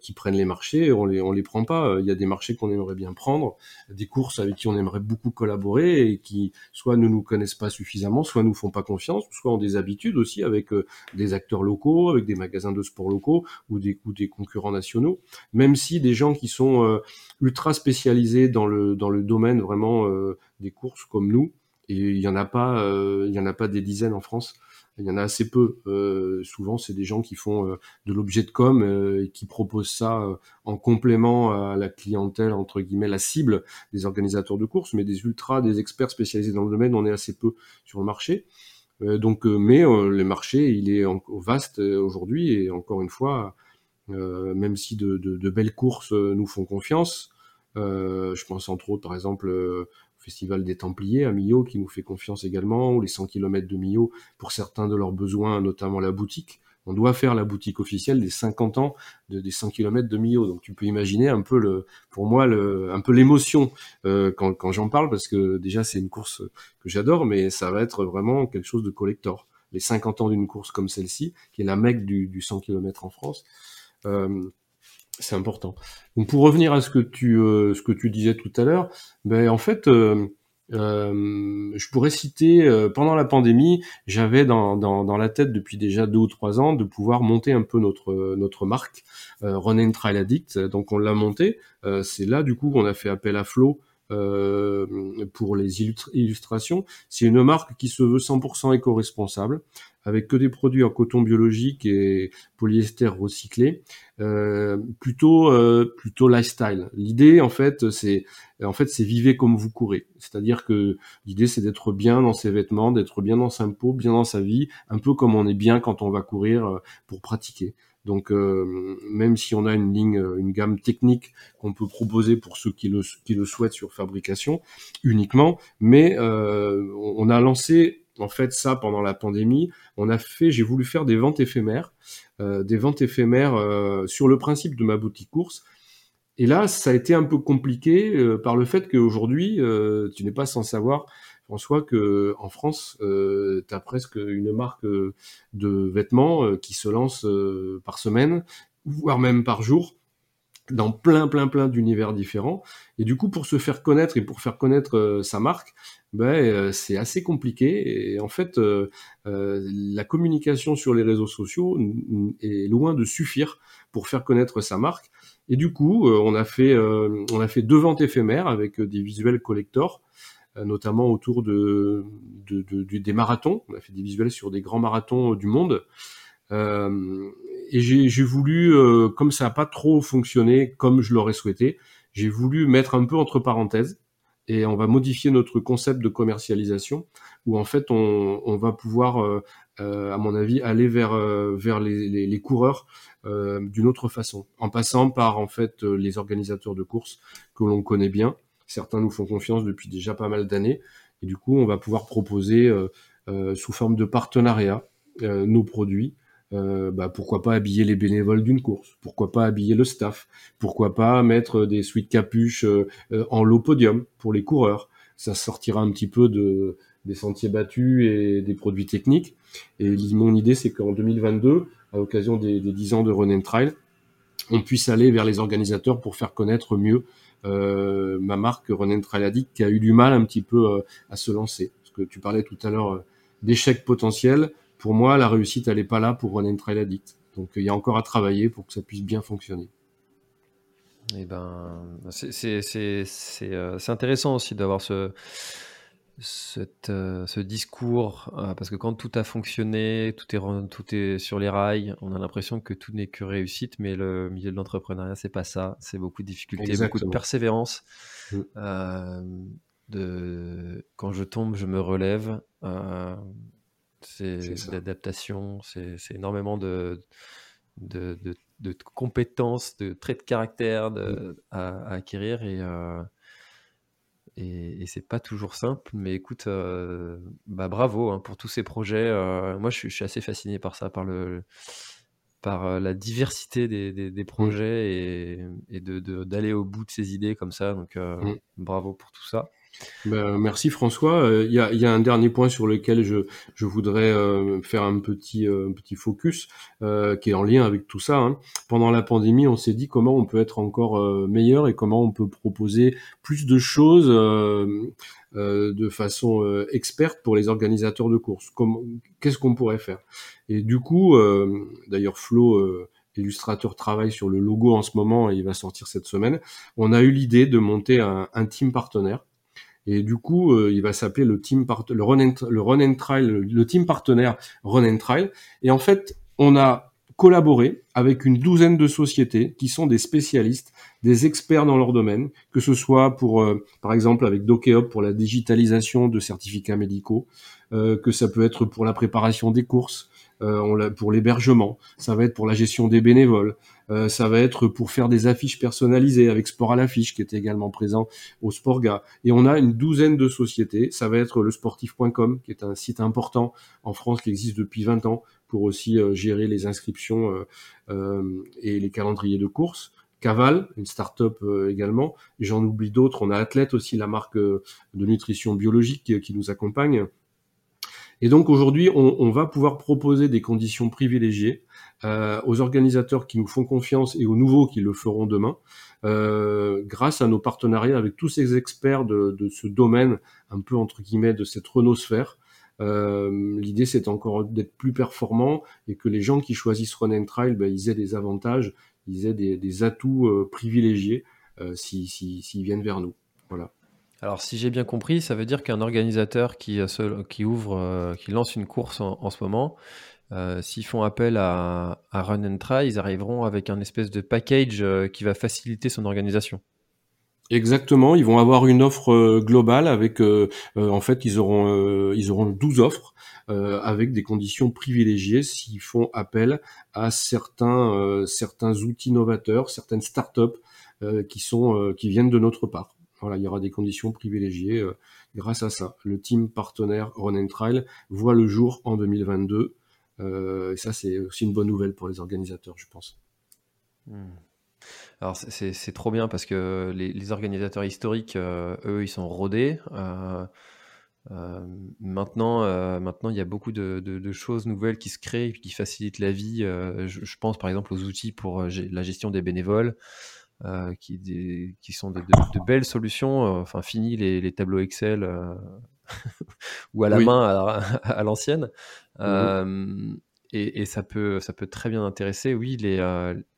qui prennent les marchés. On les on les prend pas. Il y a des marchés qu'on aimerait bien prendre, des courses avec qui on aimerait beaucoup collaborer et qui soit ne nous connaissent pas suffisamment, soit nous font pas confiance, soit ont des habitudes aussi avec des acteurs locaux, avec des magasins de sport locaux ou des ou des concurrents nationaux. Même si des gens qui sont ultra spécialisés dans le dans le domaine vraiment euh, des courses comme nous. Et il y en a pas, euh, il y en a pas des dizaines en France. Il y en a assez peu. Euh, souvent, c'est des gens qui font de l'objet de com et qui proposent ça en complément à la clientèle entre guillemets, la cible des organisateurs de courses, mais des ultras, des experts spécialisés dans le domaine, on est assez peu sur le marché. donc, mais le marché, il est vaste aujourd'hui et encore une fois, euh, même si de, de, de, belles courses euh, nous font confiance. Euh, je pense entre autres, par exemple, au Festival des Templiers à Millau, qui nous fait confiance également, ou les 100 km de Millau pour certains de leurs besoins, notamment la boutique. On doit faire la boutique officielle des 50 ans de, des 100 km de Millau. Donc tu peux imaginer un peu le, pour moi, le, un peu l'émotion euh, quand, quand j'en parle, parce que déjà c'est une course que j'adore, mais ça va être vraiment quelque chose de collector. Les 50 ans d'une course comme celle-ci, qui est la mecque du, du 100 km en France, euh, c'est important. Donc pour revenir à ce que tu euh, ce que tu disais tout à l'heure, ben en fait euh, je pourrais citer pendant la pandémie, j'avais dans, dans, la tête depuis déjà deux ou trois ans de pouvoir monter un peu notre notre marque Run and Trail Addict. Donc on l'a monté. c'est là du coup qu'on a fait appel à Flo euh, pour les illustrations. C'est une marque qui se veut 100% éco-responsable, avec que des produits en coton biologique et polyester recyclé, euh, plutôt euh, plutôt lifestyle. L'idée en fait c'est en fait c'est vivez comme vous courez. C'est-à-dire que l'idée c'est d'être bien dans ses vêtements, d'être bien dans sa peau, bien dans sa vie, un peu comme on est bien quand on va courir euh, pour pratiquer. Donc euh, même si on a une ligne, euh, une gamme technique qu'on peut proposer pour ceux qui le, souhaitent sur fabrication uniquement, mais euh, on a lancé en fait ça pendant la pandémie. On a fait, j'ai voulu faire des ventes éphémères, des ventes éphémères sur le principe de ma boutique course. Et là, ça a été un peu compliqué par le fait qu'aujourd'hui, tu n'es pas sans savoir François, que en France, euh, tu as presque une marque euh, de vêtements euh, qui se lance euh, par semaine, voire même par jour, dans plein, plein, plein d'univers différents. Et du coup, pour se faire connaître et pour faire connaître sa marque, ben, c'est assez compliqué. Et en fait, la communication sur les réseaux sociaux est loin de suffire pour faire connaître sa marque. Et du coup, on a fait, on a fait deux ventes éphémères avec des visuels collectors notamment autour de, des marathons. On a fait des visuels sur des grands marathons du monde. Euh, et j'ai voulu, euh, comme ça n'a pas trop fonctionné comme je l'aurais souhaité, j'ai voulu mettre un peu entre parenthèses et on va modifier notre concept de commercialisation où en fait on, va pouvoir, à mon avis, aller vers vers les, les coureurs d'une autre façon, en passant par en fait les organisateurs de courses que l'on connaît bien Certains nous font confiance depuis déjà pas mal d'années. Et du coup, on va pouvoir proposer euh, euh, sous forme de partenariat euh, nos produits. Bah, pourquoi pas habiller les bénévoles d'une course? Pourquoi pas habiller le staff? Pourquoi pas mettre des suites capuches en low podium pour les coureurs? Ça sortira un petit peu de, des sentiers battus et des produits techniques. Et mon idée, c'est qu'en 2022, à l'occasion des, des 10 ans de Run and Trail, on puisse aller vers les organisateurs pour faire connaître mieux euh, ma marque René Traladic qui a eu du mal un petit peu euh, à se lancer. Parce que tu parlais tout à l'heure euh, d'échecs potentiels. Pour moi, la réussite, elle n'est pas là pour René Traladic. Donc il y a encore à travailler pour que ça puisse bien fonctionner. Eh ben, c'est intéressant aussi d'avoir ce, ce discours, parce que quand tout a fonctionné, tout est, tout est sur les rails, on a l'impression que tout n'est que réussite, mais le milieu de l'entrepreneuriat, c'est pas ça. C'est beaucoup de difficultés, beaucoup de persévérance. Mmh. de quand je tombe, je me relève. c'est de l'adaptation, c'est énormément de, de, de, compétences, de traits de caractère mmh. à, acquérir et, et, c'est pas toujours simple, mais écoute, euh, bah bravo hein, pour tous ces projets. Euh, moi, je suis, assez fasciné par ça, par le, par euh, la diversité des, des, mmh. projets et, et de, d'aller au bout de ces idées comme ça. Donc, mmh. bravo pour tout ça. Ben, merci François. Euh, il y, a, y, a, un dernier point sur lequel je, voudrais euh, faire un petit, euh, focus qui est en lien avec tout ça. Hein. Pendant la pandémie, on s'est dit comment on peut être encore meilleur et comment on peut proposer plus de choses de façon experte pour les organisateurs de courses. Qu'est-ce qu'on pourrait faire? Et du coup, d'ailleurs Flo illustrateur travaille sur le logo en ce moment et il va sortir cette semaine. On a eu l'idée de monter un, un team partenaire et du coup, euh, il va s'appeler le team le run le run and trail, le, team partenaire run and trail. Et en fait, on a collaboré avec une douzaine de sociétés qui sont des spécialistes, des experts dans leur domaine, que ce soit pour, euh, par exemple, avec Dokeop pour la digitalisation de certificats médicaux, que ça peut être pour la préparation des courses, euh, on pour l'hébergement, ça va être pour la gestion des bénévoles, euh, ça va être pour faire des affiches personnalisées avec Sport à l'affiche qui était également présent au Sportga. Et on a une douzaine de sociétés. Ça va être le sportif.com qui est un site important en France qui existe depuis 20 ans pour aussi euh, gérer les inscriptions et les calendriers de courses. Caval, une start-up également. J'en oublie d'autres. On a Athlète aussi, la marque de nutrition biologique qui nous accompagne. Et donc aujourd'hui, on, va pouvoir proposer des conditions privilégiées euh, aux organisateurs qui nous font confiance et aux nouveaux qui le feront demain, euh, grâce à nos partenariats avec tous ces experts de, ce domaine, un peu entre guillemets de cette renosphère. Euh, L'idée, c'est encore d'être plus performant et que les gens qui choisissent Run and Trail, ben, ils aient des avantages, ils aient des, atouts euh, privilégiés s'ils si, si, viennent vers nous. Voilà. Alors, si j'ai bien compris, ça veut dire qu'un organisateur qui, euh, ouvre, euh, qui lance une course en, ce moment, euh, s'ils font appel à, Run and Try, ils arriveront avec un espèce de package qui va faciliter son organisation. Exactement, ils vont avoir une offre globale avec, en fait, ils auront, ils auront 12 offres avec des conditions privilégiées s'ils font appel à certains, certains outils novateurs, certaines startups qui sont, qui viennent de notre part. Il y aura des conditions privilégiées euh, grâce à ça. Le team partenaire Run and Trail voit le jour en 2022. Euh, et ça, c'est aussi une bonne nouvelle pour les organisateurs, je pense. Hmm. Alors c'est trop bien parce que les, organisateurs historiques, euh, eux, ils sont rodés. maintenant, maintenant, il y a beaucoup de, choses nouvelles qui se créent, qui facilitent la vie. je, pense par exemple aux outils pour la gestion des bénévoles. Euh, qui, qui, sont de, belles solutions. Euh, enfin, fini les, tableaux Excel euh, ou à la main à, l'ancienne. Mmh et, ça, peut, ça peut très bien intéresser, oui, les,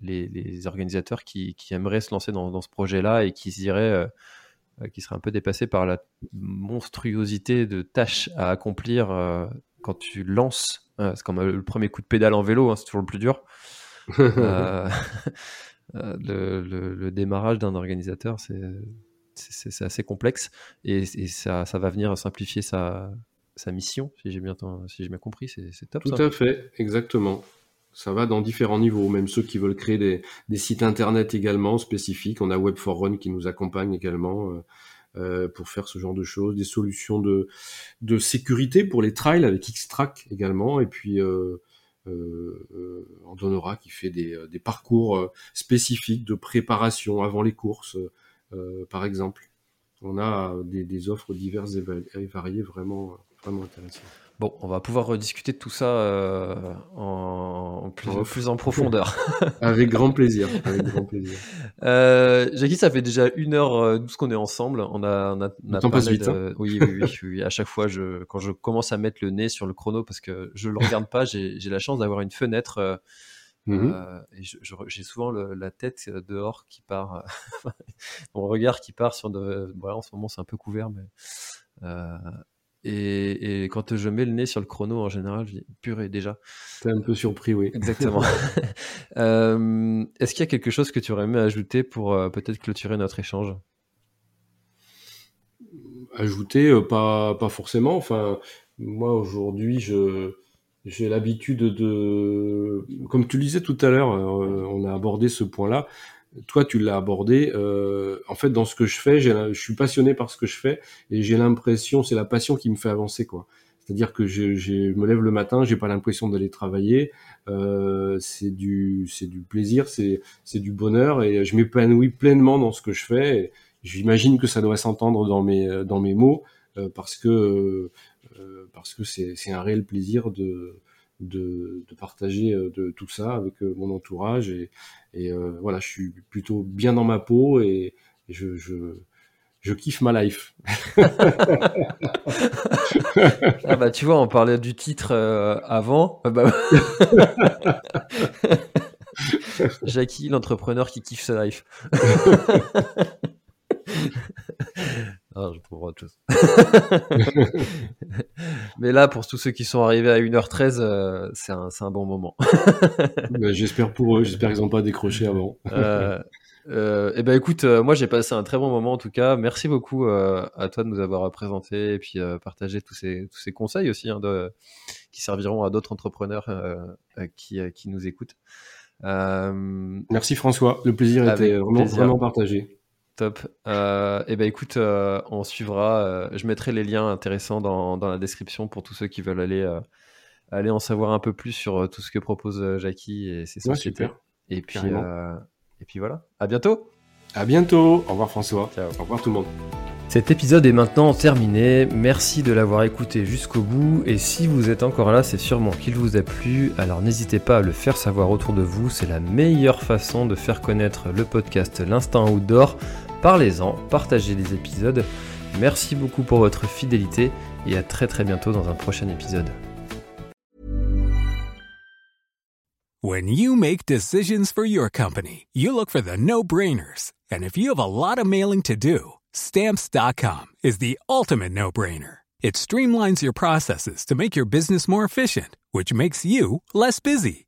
les, organisateurs qui, aimeraient se lancer dans, ce projet-là et qui diraient qui seraient un peu dépassés par la monstruosité de tâches à accomplir quand tu lances. c'est comme le premier coup de pédale en vélo, hein, c'est toujours le plus dur. Euh, le, démarrage d'un organisateur, c'est assez complexe et, ça, va venir simplifier sa, mission, si j'ai bien, si bien compris, c'est top. Tout à fait, exactement. Ça va dans différents niveaux, même ceux qui veulent créer des, sites internet également spécifiques. On a Web4Run qui nous accompagne également euh, euh, pour faire ce genre de choses, des solutions de, de sécurité pour les trails avec Xtrack également, et puis euh, euh, en donnera qui fait des, euh, parcours spécifiques de préparation avant les courses, par exemple. On a des, offres diverses et variées vraiment, vraiment intéressantes. Bon, on va pouvoir rediscuter de tout ça euh, en, plus, en profondeur. avec grand plaisir. Avec grand plaisir. Euh, Jackie, ça fait déjà une heure euh, douze qu'on est ensemble. On a, on a, on passe vite, hein. oui, oui, oui, À chaque fois, je, quand je commence à mettre le nez sur le chrono, parce que je le regarde pas, j'ai la chance d'avoir une fenêtre. Euh, mm-hmm. et j'ai souvent la tête dehors qui part, mon regard qui part sur de. Voilà, en ce moment c'est un peu couvert, mais Et, quand je mets le nez sur le chrono, en général, je dis purée déjà. T'es un peu surpris, oui. Exactement. Est-ce qu'il y a quelque chose que tu aurais aimé ajouter pour peut-être clôturer notre échange? Ajouter, pas, pas forcément. Enfin, moi aujourd'hui, je j'ai l'habitude de, comme tu le disais tout à l'heure, euh, on a abordé ce point-là. Toi, tu l'as abordé. Euh, en fait, dans ce que je fais, je suis passionné par ce que je fais et j'ai l'impression, c'est la passion qui me fait avancer, quoi. C'est-à-dire que je, je, me lève le matin, j'ai pas l'impression d'aller travailler. Euh, c'est du, c'est du plaisir, c'est, c'est du bonheur et je m'épanouis pleinement dans ce que je fais. J'imagine que ça doit s'entendre dans mes, dans mes mots euh, parce que euh, parce que c'est un réel plaisir de, de, partager euh, de tout ça avec euh, mon entourage et, et voilà, je suis plutôt bien dans ma peau et, je, je, kiffe ma life. ah bah tu vois, on parlait du titre avant. Ah bah... Jackie, l'entrepreneur qui kiffe sa life. je autre chose. Mais là, pour tous ceux qui sont arrivés à 1h13, euh, c'est un, un, bon moment. Bah, j'espère pour eux, j'espère qu'ils n'ont pas décroché avant. euh, euh, et eh ben écoute, euh, moi j'ai passé un très bon moment en tout cas. Merci beaucoup à toi de nous avoir présenté et puis partagé tous ces, tous ces conseils aussi hein, de, qui serviront à d'autres entrepreneurs qui, qui nous écoutent. Merci François, le plaisir était vraiment, vraiment partagé. Top. Euh, et eh ben écoute, euh, on suivra. Euh, je mettrai les liens intéressants dans, dans, la description pour tous ceux qui veulent aller, euh, aller en savoir un peu plus sur tout ce que propose Jackie et ses sociétés. et puis, et puis voilà. À bientôt. À bientôt. Au revoir François. Au revoir tout le monde. Cet épisode est maintenant terminé, merci de l'avoir écouté jusqu'au bout et si vous êtes encore là c'est sûrement qu'il vous a plu, alors n'hésitez pas à le faire savoir autour de vous, c'est la meilleure façon de faire connaître le podcast L'Instant Outdoor Parlez-en, partagez les épisodes. Merci beaucoup pour votre fidélité et à très très bientôt dans un prochain épisode. When you make decisions for your company, you look for the no-brainers. And if you have a lot of mailing to do, stamps.com is the ultimate no-brainer. It streamlines your processes to make your business more efficient, which makes you less busy.